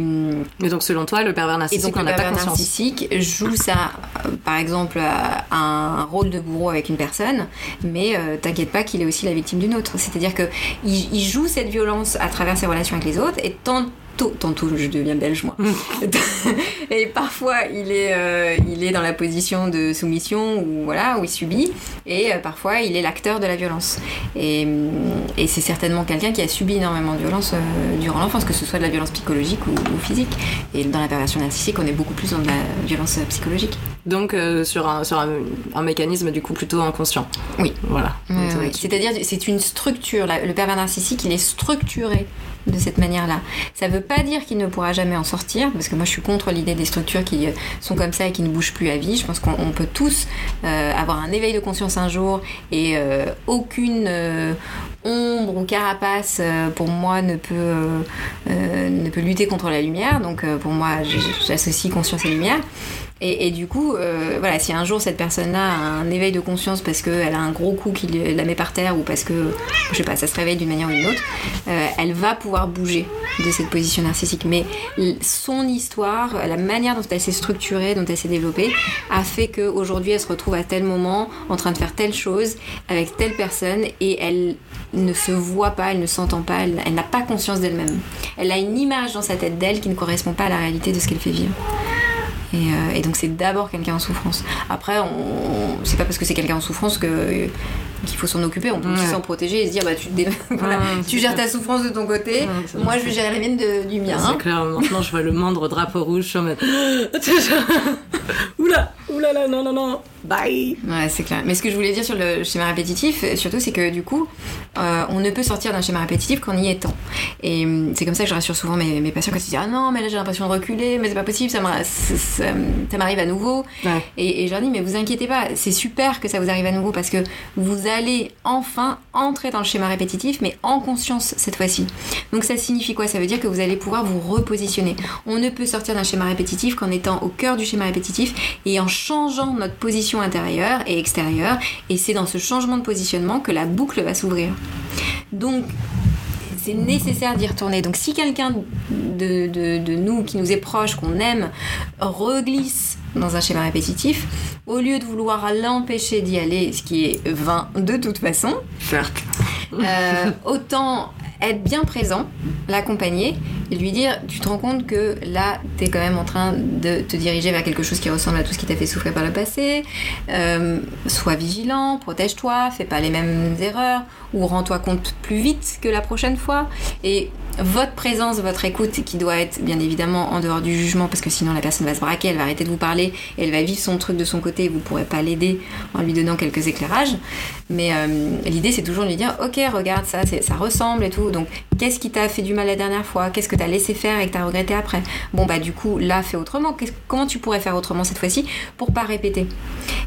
donc, selon toi, le pervers narcissique n'en a pas conscience. narcissique joue ça, euh, par exemple, à un rôle de bourreau avec une personne, mais euh, t'inquiète pas qu'il est aussi la victime d'une autre. C'est-à-dire que il, joue cette violence à travers ses relations avec les autres, et tantôt, tantôt je deviens belge moi, et parfois il est, euh, il est dans la position de soumission ou voilà où il subit, et euh, parfois il est l'acteur de la violence. Et, et c'est certainement quelqu'un qui a subi énormément de violence euh, durant l'enfance, que ce soit de la violence psychologique ou, ou physique. Et dans la perversion narcissique, on est beaucoup plus dans de la violence psychologique. Donc, sur, un, sur un, un mécanisme du coup plutôt inconscient. Oui. Voilà. C'est-à-dire, c'est une structure. La- Le pervers narcissique, il est structuré de cette manière-là. Ça veut pas dire qu'il ne pourra jamais en sortir, parce que moi je suis contre l'idée des structures qui euh, sont comme ça et qui ne bougent plus à vie. Je pense qu'on on peut tous euh, avoir un éveil de conscience un jour et euh, aucune ombre ou carapace pour moi ne peut, ne peut lutter contre la lumière. Donc pour moi, j'associe conscience et lumière. Et, du coup, euh, voilà, si un jour cette personne-là a un éveil de conscience parce qu'elle a un gros coup qui la met par terre ou parce que, je sais pas, ça se réveille d'une manière ou d'une autre, euh, elle va pouvoir bouger de cette position narcissique. Mais son histoire, la manière dont elle s'est structurée, dont elle s'est développée, a fait qu'aujourd'hui elle se retrouve à tel moment en train de faire telle chose avec telle personne et elle ne se voit pas, elle ne s'entend pas, elle n'a pas conscience d'elle-même. Elle a une image dans sa tête d'elle qui ne correspond pas à la réalité de ce qu'elle fait vivre. Et, euh, et donc c'est d'abord quelqu'un en souffrance. Après, on, on- c'est pas parce que c'est quelqu'un en souffrance que qu'il faut s'en occuper. On peut aussi Ouais. s'en protéger et se dire bah tu, voilà, Ouais, tu gères ta souffrance de ton côté. Ouais, Moi, je vais gérer la mienne de- du mien. C'est hein. clair, maintenant je vois le moindre drapeau rouge, je suis en mode. Oula, oula là, non, non, non. Bye Ouais, c'est clair. Mais ce que je voulais dire sur le schéma répétitif, euh, surtout, c'est que du coup, euh, on ne peut sortir d'un schéma répétitif qu'en y étant. Et hum, c'est comme ça que je rassure souvent mes, mes patients quand ils disent Ah non, mais là j'ai l'impression de reculer, mais c'est pas possible, ça m'arrive ça, ça m'arrive à nouveau. Ouais. Et, et je leur dis Mais vous inquiétez pas, c'est super que ça vous arrive à nouveau parce que vous allez enfin entrer dans le schéma répétitif, mais en conscience cette fois-ci. Donc ça signifie quoi? Ça veut dire que vous allez pouvoir vous repositionner. On ne peut sortir d'un schéma répétitif qu'en étant au cœur du schéma répétitif et en changeant notre position intérieure et extérieure. Et c'est dans ce changement de positionnement que la boucle va s'ouvrir. Donc c'est nécessaire d'y retourner. Donc si quelqu'un de, de- de nous, qui nous est proche, qu'on aime, reglisse dans un schéma répétitif, au lieu de vouloir l'empêcher d'y aller, ce qui est vain de toute façon, Certes. euh, autant être bien présent, l'accompagner lui dire tu te rends compte que là tu es quand même en train de te diriger vers quelque chose qui ressemble à tout ce qui t'a fait souffrir par le passé Euh, sois vigilant, protège-toi, fais pas les mêmes erreurs ou rends-toi compte plus vite que la prochaine fois et votre présence, votre écoute qui doit être bien évidemment en dehors du jugement parce que sinon la personne va se braquer, elle va arrêter de vous parler elle va vivre son truc de son côté et vous pourrez pas l'aider en lui donnant quelques éclairages. Mais euh, l'idée c'est toujours de lui dire ok regarde ça, ça ressemble et tout. Donc qu'est-ce qui t'a fait du mal la dernière fois? Qu'est-ce que t'as laissé faire et que t'as regretté après? Bon bah du coup là fais autrement. Comment tu pourrais faire autrement cette fois-ci pour pas répéter?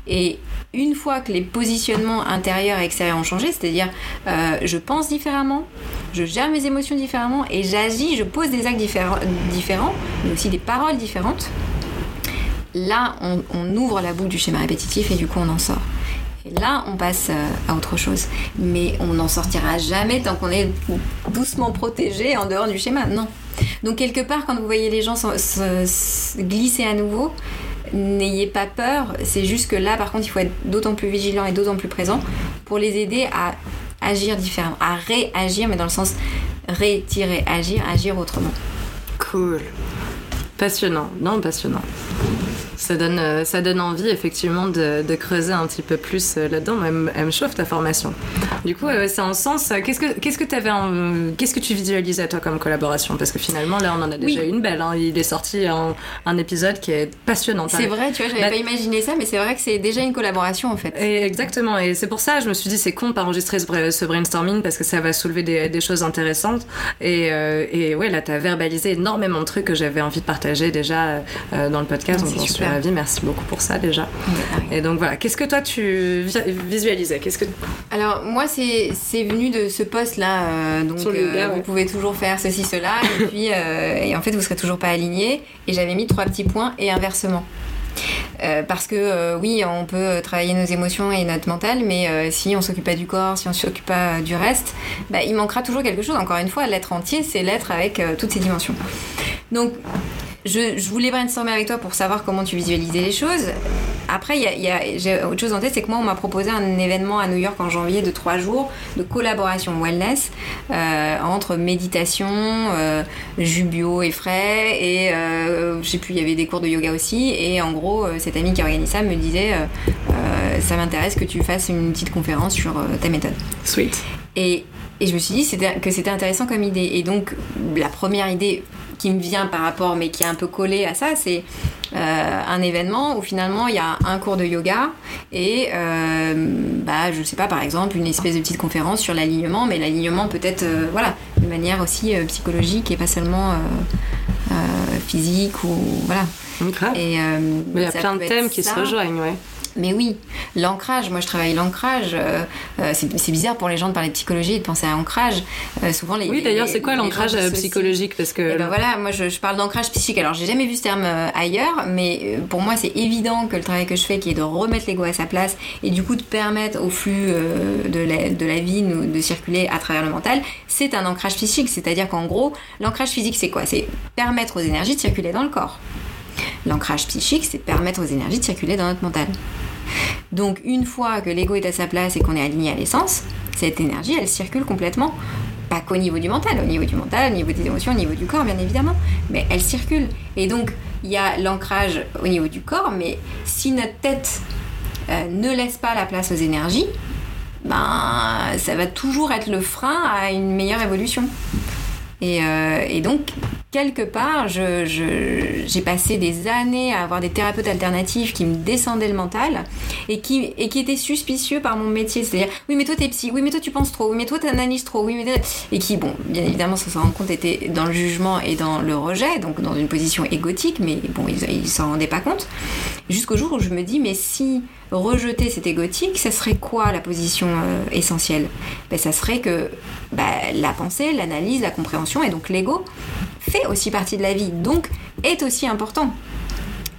Et une fois que les positionnements intérieurs et extérieurs ont changé, c'est-à-dire euh, je pense différemment, je gère mes émotions différemment et j'agis, je pose des actes différents, mais aussi des paroles différentes. Là, on ouvre la boucle du schéma répétitif et du coup, on en sort. Et là, on passe euh, à autre chose. Mais on n'en sortira jamais tant qu'on est doucement protégé en dehors du schéma. Non. Donc, quelque part, quand vous voyez les gens se- se- se glisser à nouveau, n'ayez pas peur. C'est juste que là, par contre, il faut être d'autant plus vigilant et d'autant plus présent pour les aider à agir différemment, à réagir, mais dans le sens retirer, agir, agir autrement. Cool. Passionnant. Non, passionnant. Ça donne, euh, ça donne envie effectivement de, de creuser un petit peu plus euh, là-dedans. Elle, me- elle me chauffe ta formation. Du coup, euh, c'est en sens. Qu'est-ce que, qu'est-ce que en- qu'est-ce que tu visualisais toi comme collaboration? Parce que finalement, là, on en a déjà Oui. une belle. hein. Il est sorti un, un épisode qui est passionnant. C'est vrai, tu vois, j'avais Bah- pas imaginé ça, mais c'est vrai que c'est déjà une collaboration en fait. Et exactement, et c'est pour ça je me suis dit c'est con de pas enregistrer ce, ce brainstorming parce que ça va soulever des, des choses intéressantes. Et, euh, et ouais, là t'as verbalisé énormément de trucs que j'avais envie de partager déjà euh, dans le podcast, Ah, donc j'en suis ravie, merci beaucoup pour ça déjà. Et donc voilà, qu'est-ce que toi tu vi- visualisais Qu'est-ce que Alors moi c'est c'est venu de ce poste là, donc Sur le yoga, euh, ouais. vous pouvez toujours faire ceci cela et puis euh, et en fait vous serez toujours pas aligné et j'avais mis trois petits points et inversement. Euh, parce que euh, oui, on peut travailler nos émotions et notre mental, mais euh, si on s'occupe pas du corps, si on s'occupe pas du reste, bah, il manquera toujours quelque chose. Encore une fois, l'être entier, c'est l'être avec euh, toutes ses dimensions. Donc, je, je voulais brainstormer avec toi pour savoir comment tu visualisais les choses. Après, y a, y a- j'ai autre chose en tête, c'est que moi, on m'a proposé un événement à New York en janvier de trois jours de collaboration wellness euh, entre méditation, euh, jus bio et frais, et euh, je sais plus, il y avait des cours de yoga aussi. Et en gros, euh, cette amie qui organise ça me disait euh, Ça m'intéresse que tu fasses une petite conférence sur ta méthode. Sweet. Et, et je me suis dit que c'était intéressant comme idée. Et donc, la première idée qui me vient par rapport, mais qui est un peu collée à ça, c'est euh, un événement où finalement il y a un cours de yoga et, euh, bah, je sais pas, par exemple, une espèce de petite conférence sur l'alignement, mais l'alignement peut-être, euh, voilà, de manière aussi psychologique et pas seulement physique ou voilà. Grave. Et, Mais il y a plein de thèmes qui ça. se rejoignent, ouais. Mais oui, l'ancrage, moi je travaille l'ancrage. euh, euh, c'est bizarre pour les gens de parler de psychologie et de penser à ancrage. Euh, souvent les. Oui, d'ailleurs, c'est quoi l'ancrage psychologique Parce que Eh ben voilà, moi je, je parle d'ancrage psychique. Alors j'ai jamais vu ce terme ailleurs, mais pour moi c'est évident que le travail que je fais, qui est de remettre l'ego à sa place et du coup de permettre au flux de, la, de la vie de circuler à travers le mental, c'est un ancrage physique. C'est-à-dire qu'en gros, l'ancrage physique c'est quoi? C'est permettre aux énergies de circuler dans le corps. L'ancrage psychique, c'est permettre aux énergies de circuler dans notre mental. Donc une fois que l'ego est à sa place et qu'on est aligné à l'essence, cette énergie, elle circule complètement. Pas qu'au niveau du mental, au niveau du mental, au niveau des émotions, au niveau du corps, bien évidemment, mais elle circule. Et donc, il y a l'ancrage au niveau du corps, mais si notre tête euh, ne laisse pas la place aux énergies, ben, ça va toujours être le frein à une meilleure évolution. Et, euh, et donc, quelque part, j'ai passé des années à avoir des thérapeutes alternatifs qui me descendaient le mental et qui, étaient suspicieux par mon métier. C'est-à-dire, oui, mais toi t'es psy, oui, mais toi tu penses trop, oui, mais toi t'analyses trop, oui, mais. Et qui, bon, bien évidemment, sans s'en rendre compte, étaient dans le jugement et dans le rejet, donc dans une position égotique, mais bon, ils, ils s'en rendaient pas compte. Jusqu'au jour où je me dis, mais si rejeter cet égotique, ça serait quoi la position euh, essentielle? Ben, Ça serait que bah, la pensée, l'analyse, la compréhension et donc l'ego fait aussi partie de la vie, donc est aussi important.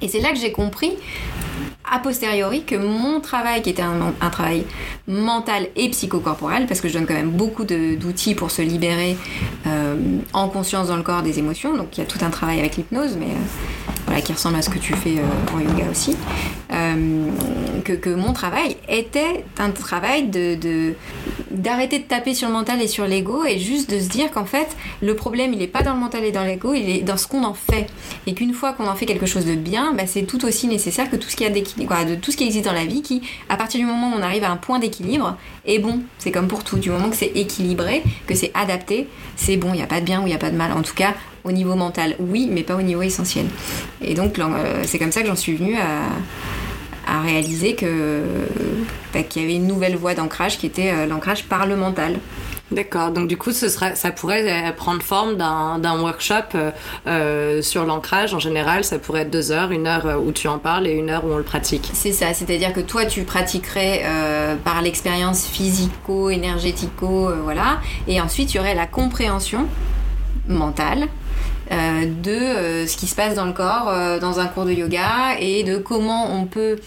Et c'est là que j'ai compris a posteriori que mon travail, qui était un, travail mental et psychocorporel, parce que je donne quand même beaucoup d'outils pour se libérer euh, en conscience dans le corps des émotions, donc il y a tout un travail avec l'hypnose, mais euh, voilà, qui ressemble à ce que tu fais euh, en yoga aussi, que, mon travail était un travail de d'arrêter de, taper sur le mental et sur l'ego et juste de se dire qu'en fait le problème il est pas dans le mental et dans l'ego, il est dans ce qu'on en fait. Et qu'une fois qu'on en fait quelque chose de bien, bah, c'est tout aussi nécessaire que tout ce qui a de tout ce qui existe dans la vie, qui à partir du moment où on arrive à un point d'équilibre est bon. C'est comme pour tout, du moment que c'est équilibré, que c'est adapté, c'est bon. Il n'y a pas de bien ou il n'y a pas de mal. En tout cas, au niveau mental, oui, mais pas au niveau essentiel. Et donc euh, c'est comme ça que j'en suis venue à à réaliser que bah, qu'il y avait une nouvelle voie d'ancrage qui était euh, l'ancrage par le mental. D'accord, donc du coup, ce ça pourrait euh, prendre forme d'un workshop euh, euh, sur l'ancrage. En général, ça pourrait être deux heures, une heure où tu en parles et une heure où on le pratique. C'est ça, c'est-à-dire que toi tu pratiquerais par l'expérience physico, énergético, euh, voilà, et ensuite il y aurait la compréhension mentale euh, de euh, ce qui se passe dans le corps euh, dans un cours de yoga et de comment on peut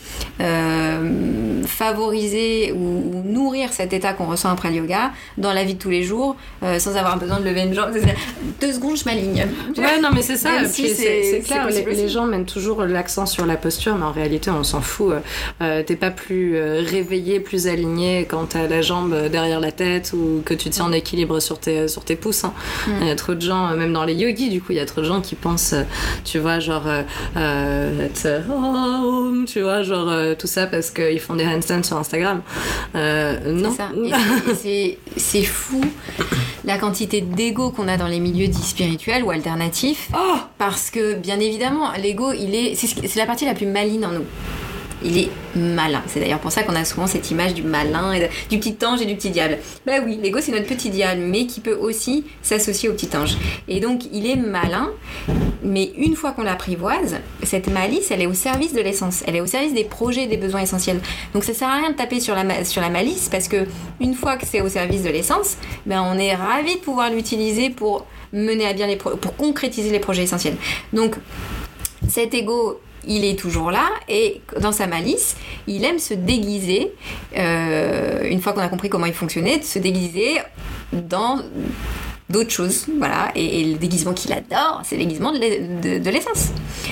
euh, favoriser ou, ou nourrir cet état qu'on ressent après le yoga dans la vie de tous les jours euh, sans avoir besoin de lever une jambe. Deux secondes, je m'aligne. Ouais, non, mais c'est ça. Si c'est- clair, les, gens mettent toujours l'accent sur la posture, mais en réalité, on s'en fout. Euh, T'es pas plus réveillé, plus aligné quand t'as la jambe derrière la tête ou que tu tiens en équilibre sur tes, sur tes pouces. hein. Mm. Il y a trop de gens, même dans les yogis, du coup, il y a trop de gens qui pensent, euh, tu vois, genre, euh, euh, être, euh, oh, tu vois, genre, tout ça parce qu'ils font des handstands sur Instagram. Euh, non. C'est fou la quantité d'ego qu'on a dans les milieux dits spirituels ou alternatifs. Oh Parce que, bien évidemment, l'ego, il est. C'est la partie la plus maligne en nous. Il est malin. C'est d'ailleurs pour ça qu'on a souvent cette image du malin, et du petit ange et du petit diable. Bah oui, l'ego c'est notre petit diable, mais qui peut aussi s'associer au petit ange. Et donc il est malin, mais une fois qu'on l'apprivoise, cette malice, elle est au service de l'essence. Elle est au service des projets et des besoins essentiels. Donc ça sert à rien de taper sur la, sur la malice, parce que une fois que c'est au service de l'essence, ben on est ravi de pouvoir l'utiliser pour mener à bien les pour concrétiser les projets essentiels. Donc cet ego, il est toujours là et dans sa malice, il aime se déguiser, euh, une fois qu'on a compris comment il fonctionnait, de se déguiser dans d'autres choses. Voilà. Et, et le déguisement qu'il adore, c'est le déguisement de l'e- de- de l'essence.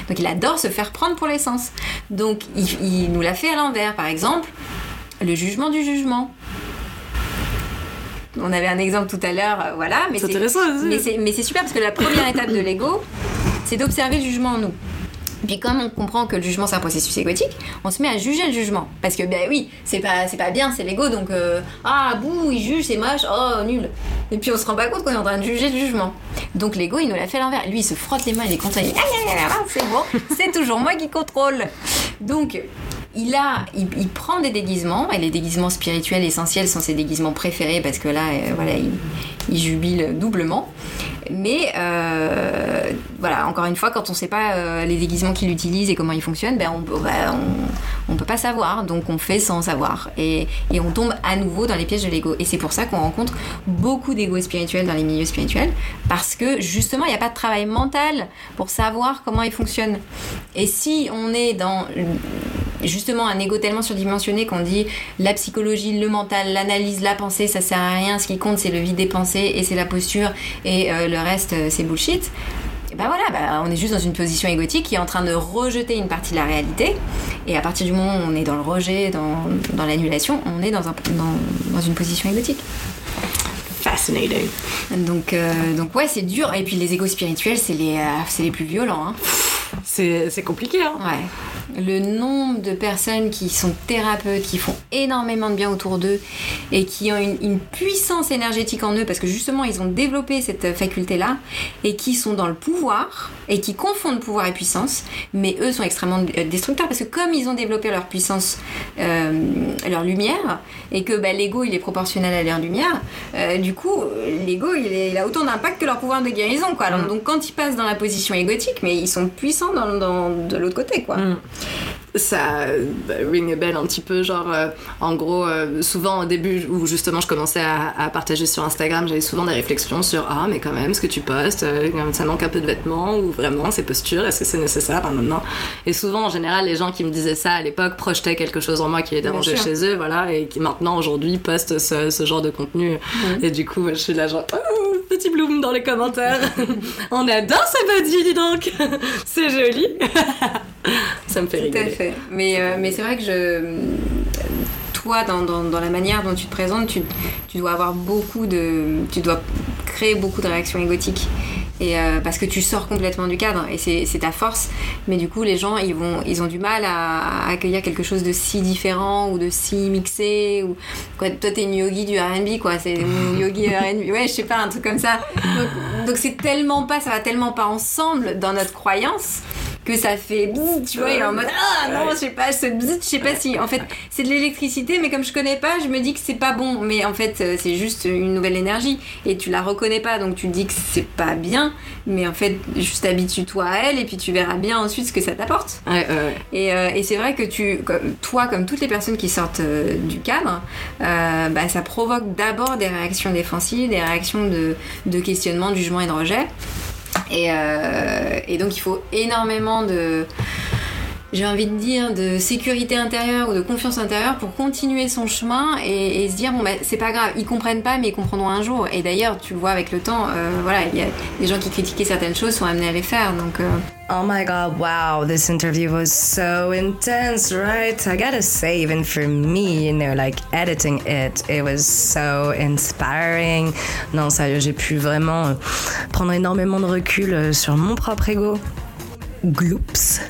Donc il adore se faire prendre pour l'essence. Donc il, il nous l'a fait à l'envers. Par exemple, le jugement du jugement. On avait un exemple tout à l'heure, euh, voilà, mais c'est super parce que la première étape de l'ego, c'est d'observer le jugement en nous. Puis comme on comprend que le jugement c'est un processus égotique, on se met à juger le jugement. Parce que ben oui, c'est pas, bien, c'est l'ego, donc euh, ah bouh, il juge, c'est moche, oh nul. Et puis on se rend pas compte qu'on est en train de juger le jugement. Donc l'ego il nous l'a fait à l'envers. Lui il se frotte les mains, il est content, il dit ah, ah, c'est bon, c'est toujours moi qui contrôle. Donc il a, prend des déguisements et les déguisements spirituels essentiels sont ses déguisements préférés parce que là, euh, voilà, il, il jubile doublement. Mais euh, voilà, encore une fois, quand on sait pas euh, les déguisements qu'il utilise et comment ils fonctionnent, ben on, ben, on, on peut pas savoir, donc on fait sans savoir et, et on tombe à nouveau dans les pièges de l'ego. Et c'est pour ça qu'on rencontre beaucoup d'ego spirituels dans les milieux spirituels parce que justement, il n'y a pas de travail mental pour savoir comment ils fonctionnent. Et si on est dans justement un ego tellement surdimensionné qu'on dit la psychologie, le mental, l'analyse, la pensée, ça sert à rien. Ce qui compte, c'est le vide des pensées et c'est la posture et euh, le reste, euh, c'est bullshit. Et ben voilà, bah, on est juste dans une position égotique qui est en train de rejeter une partie de la réalité. Et à partir du moment où on est dans le rejet, dans, dans l'annulation, on est dans, un, dans, dans une position égotique. Fascinating. Donc, euh, donc ouais, c'est dur. Et puis les égos spirituels, c'est les, euh, les plus violents. Hein. C'est c'est compliqué, hein. Ouais. Le nombre de personnes qui sont thérapeutes, qui font énormément de bien autour d'eux et qui ont une, une puissance énergétique en eux parce que justement ils ont développé cette faculté-là et qui sont dans le pouvoir et qui confondent pouvoir et puissance, mais eux sont extrêmement euh, destructeurs parce que comme ils ont développé leur puissance, euh, leur lumière, et que bah, l'ego il est proportionnel à leur lumière, euh, du coup l'ego il, il a autant d'impact que leur pouvoir de guérison. Quoi. Alors, Donc quand ils passent dans la position égotique, mais ils sont puissants dans, dans- de l'autre côté. Quoi. Mm. Ça bah, ring a bell un petit peu genre euh, en gros euh, souvent au début où justement je commençais à, à partager sur Instagram j'avais souvent des réflexions sur ah mais quand même ce que tu postes euh, ça manque un peu de vêtements ou vraiment c'est posture est-ce que c'est nécessaire Enfin, non. et souvent en général les gens qui me disaient ça à l'époque projetaient quelque chose en moi qui les dérangeait chez eux voilà et qui maintenant aujourd'hui postent ce, ce genre de contenu. Et du coup je suis là genre oh, petit bloom dans les commentaires on adore ce body dis donc c'est joli ça me fait Tout rigoler à fait. Mais, euh, mais c'est vrai que je. Toi, dans, dans, dans la manière dont tu te présentes, tu, tu dois avoir beaucoup de. Tu dois créer beaucoup de réactions égotiques. Et euh, parce que tu sors complètement du cadre et c'est ta force. Mais du coup, les gens, ils, vont, ils ont du mal à, à accueillir quelque chose de si différent ou de si mixé. Ou, quoi, toi, t'es une yogi du RB, quoi. C'est une yogi RB. Ouais, je sais pas, un truc comme ça. Donc c'est tellement pas, ça va tellement pas ensemble dans notre croyance que ça fait bzzz, tu vois, il est en mode ah non, je sais pas, ce bzzz, je sais pas si en fait c'est de l'électricité, mais comme je connais pas, je me dis que c'est pas bon, mais en fait euh, c'est juste une nouvelle énergie et tu la reconnais pas, donc tu te dis que c'est pas bien, mais en fait juste habitue-toi à elle et puis tu verras bien ensuite ce que ça t'apporte. Ouais, ouais, ouais. Et, euh, et c'est vrai que tu, toi, comme toutes les personnes qui sortent euh, du cadre, euh, bah, ça provoque d'abord des réactions défensives, des réactions de, de questionnement, de jugement et de rejet. Et, euh, et donc il faut énormément de, j'ai envie de dire, de sécurité intérieure ou de confiance intérieure pour continuer son chemin et, se dire bon bah c'est pas grave, ils comprennent pas mais ils comprendront un jour. Et d'ailleurs tu le vois avec le temps, euh, voilà, il y a des gens qui critiquaient certaines choses sont amenés à les faire. Donc euh, Oh my god, wow, this interview was so intense, right? I gotta say, even for me, you know, like editing it, it was so inspiring. Non, sérieux, j'ai pu vraiment prendre énormément de recul euh, sur mon propre ego. Gloops.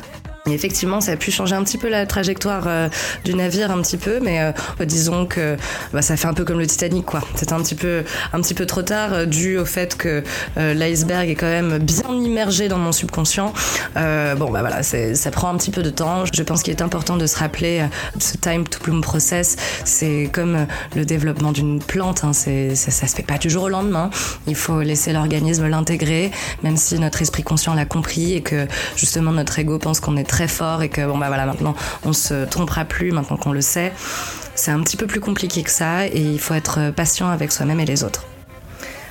Et effectivement, ça a pu changer un petit peu la trajectoire euh, du navire, un petit peu, mais euh, disons que bah, ça fait un peu comme le Titanic, quoi. C'était un petit peu, un petit peu trop tard, euh, dû au fait que euh, l'iceberg est quand même bien immergé dans mon subconscient. Euh, bon, bah voilà, ça prend un petit peu de temps. Je pense qu'il est important de se rappeler euh, ce time to bloom process. C'est comme le développement d'une plante, hein, ça, ça se fait pas du jour au lendemain. Il faut laisser l'organisme l'intégrer, même si notre esprit conscient l'a compris et que justement notre ego pense qu'on est très fort et que bon bah voilà maintenant on se trompera plus maintenant qu'on le sait. C'est un petit peu plus compliqué que ça et il faut être patient avec soi-même et les autres.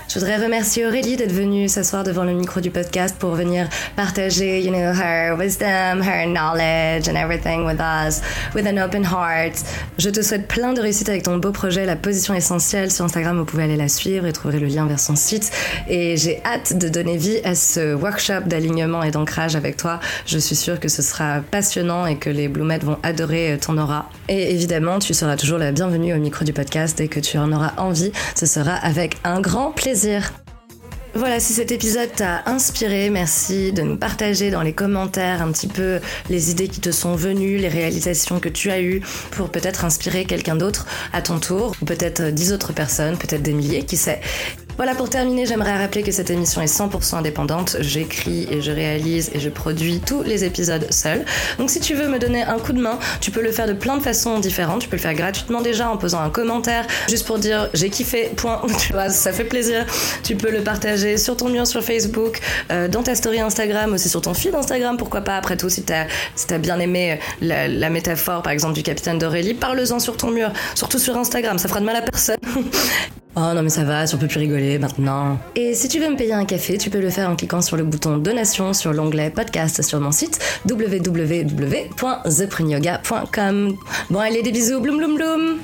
Je voudrais remercier Aurélie d'être venue s'asseoir devant le micro du podcast pour venir partager, you know, her wisdom, her knowledge and everything with us, with an open heart. Je te souhaite plein de réussite avec ton beau projet, la position essentielle. Sur Instagram, vous pouvez aller la suivre et trouver le lien vers son site. Et j'ai hâte de donner vie à ce workshop d'alignement et d'ancrage avec toi. Je suis sûre que ce sera passionnant et que les Bloomettes vont adorer ton aura. Et évidemment, tu seras toujours la bienvenue au micro du podcast dès que tu en auras envie. Ce sera avec un grand plaisir. Voilà, si cet épisode t'a inspiré, merci de nous partager dans les commentaires un petit peu les idées qui te sont venues, les réalisations que tu as eues pour peut-être inspirer quelqu'un d'autre à ton tour, ou peut-être dix autres personnes, peut-être des milliers, qui sait. Voilà, pour terminer, j'aimerais rappeler que cette émission est 100% indépendante. J'écris et je réalise et je produis tous les épisodes seul. Donc si tu veux me donner un coup de main, tu peux le faire de plein de façons différentes. Tu peux le faire gratuitement déjà en posant un commentaire, juste pour dire j'ai kiffé, point. Tu vois, ça fait plaisir. Tu peux le partager sur ton mur sur Facebook, euh, dans ta story Instagram, aussi sur ton feed Instagram, pourquoi pas. Après tout, si t'as si bien aimé la, la métaphore, par exemple, du capitaine d'Aurélie, parle-en sur ton mur, surtout sur Instagram, ça fera de mal à personne. Oh non mais ça va, on peut plus rigoler maintenant. Et si tu veux me payer un café, tu peux le faire en cliquant sur le bouton donation sur l'onglet podcast sur mon site www.theprenyoga.com. Bon allez des bisous, bloum bloum bloum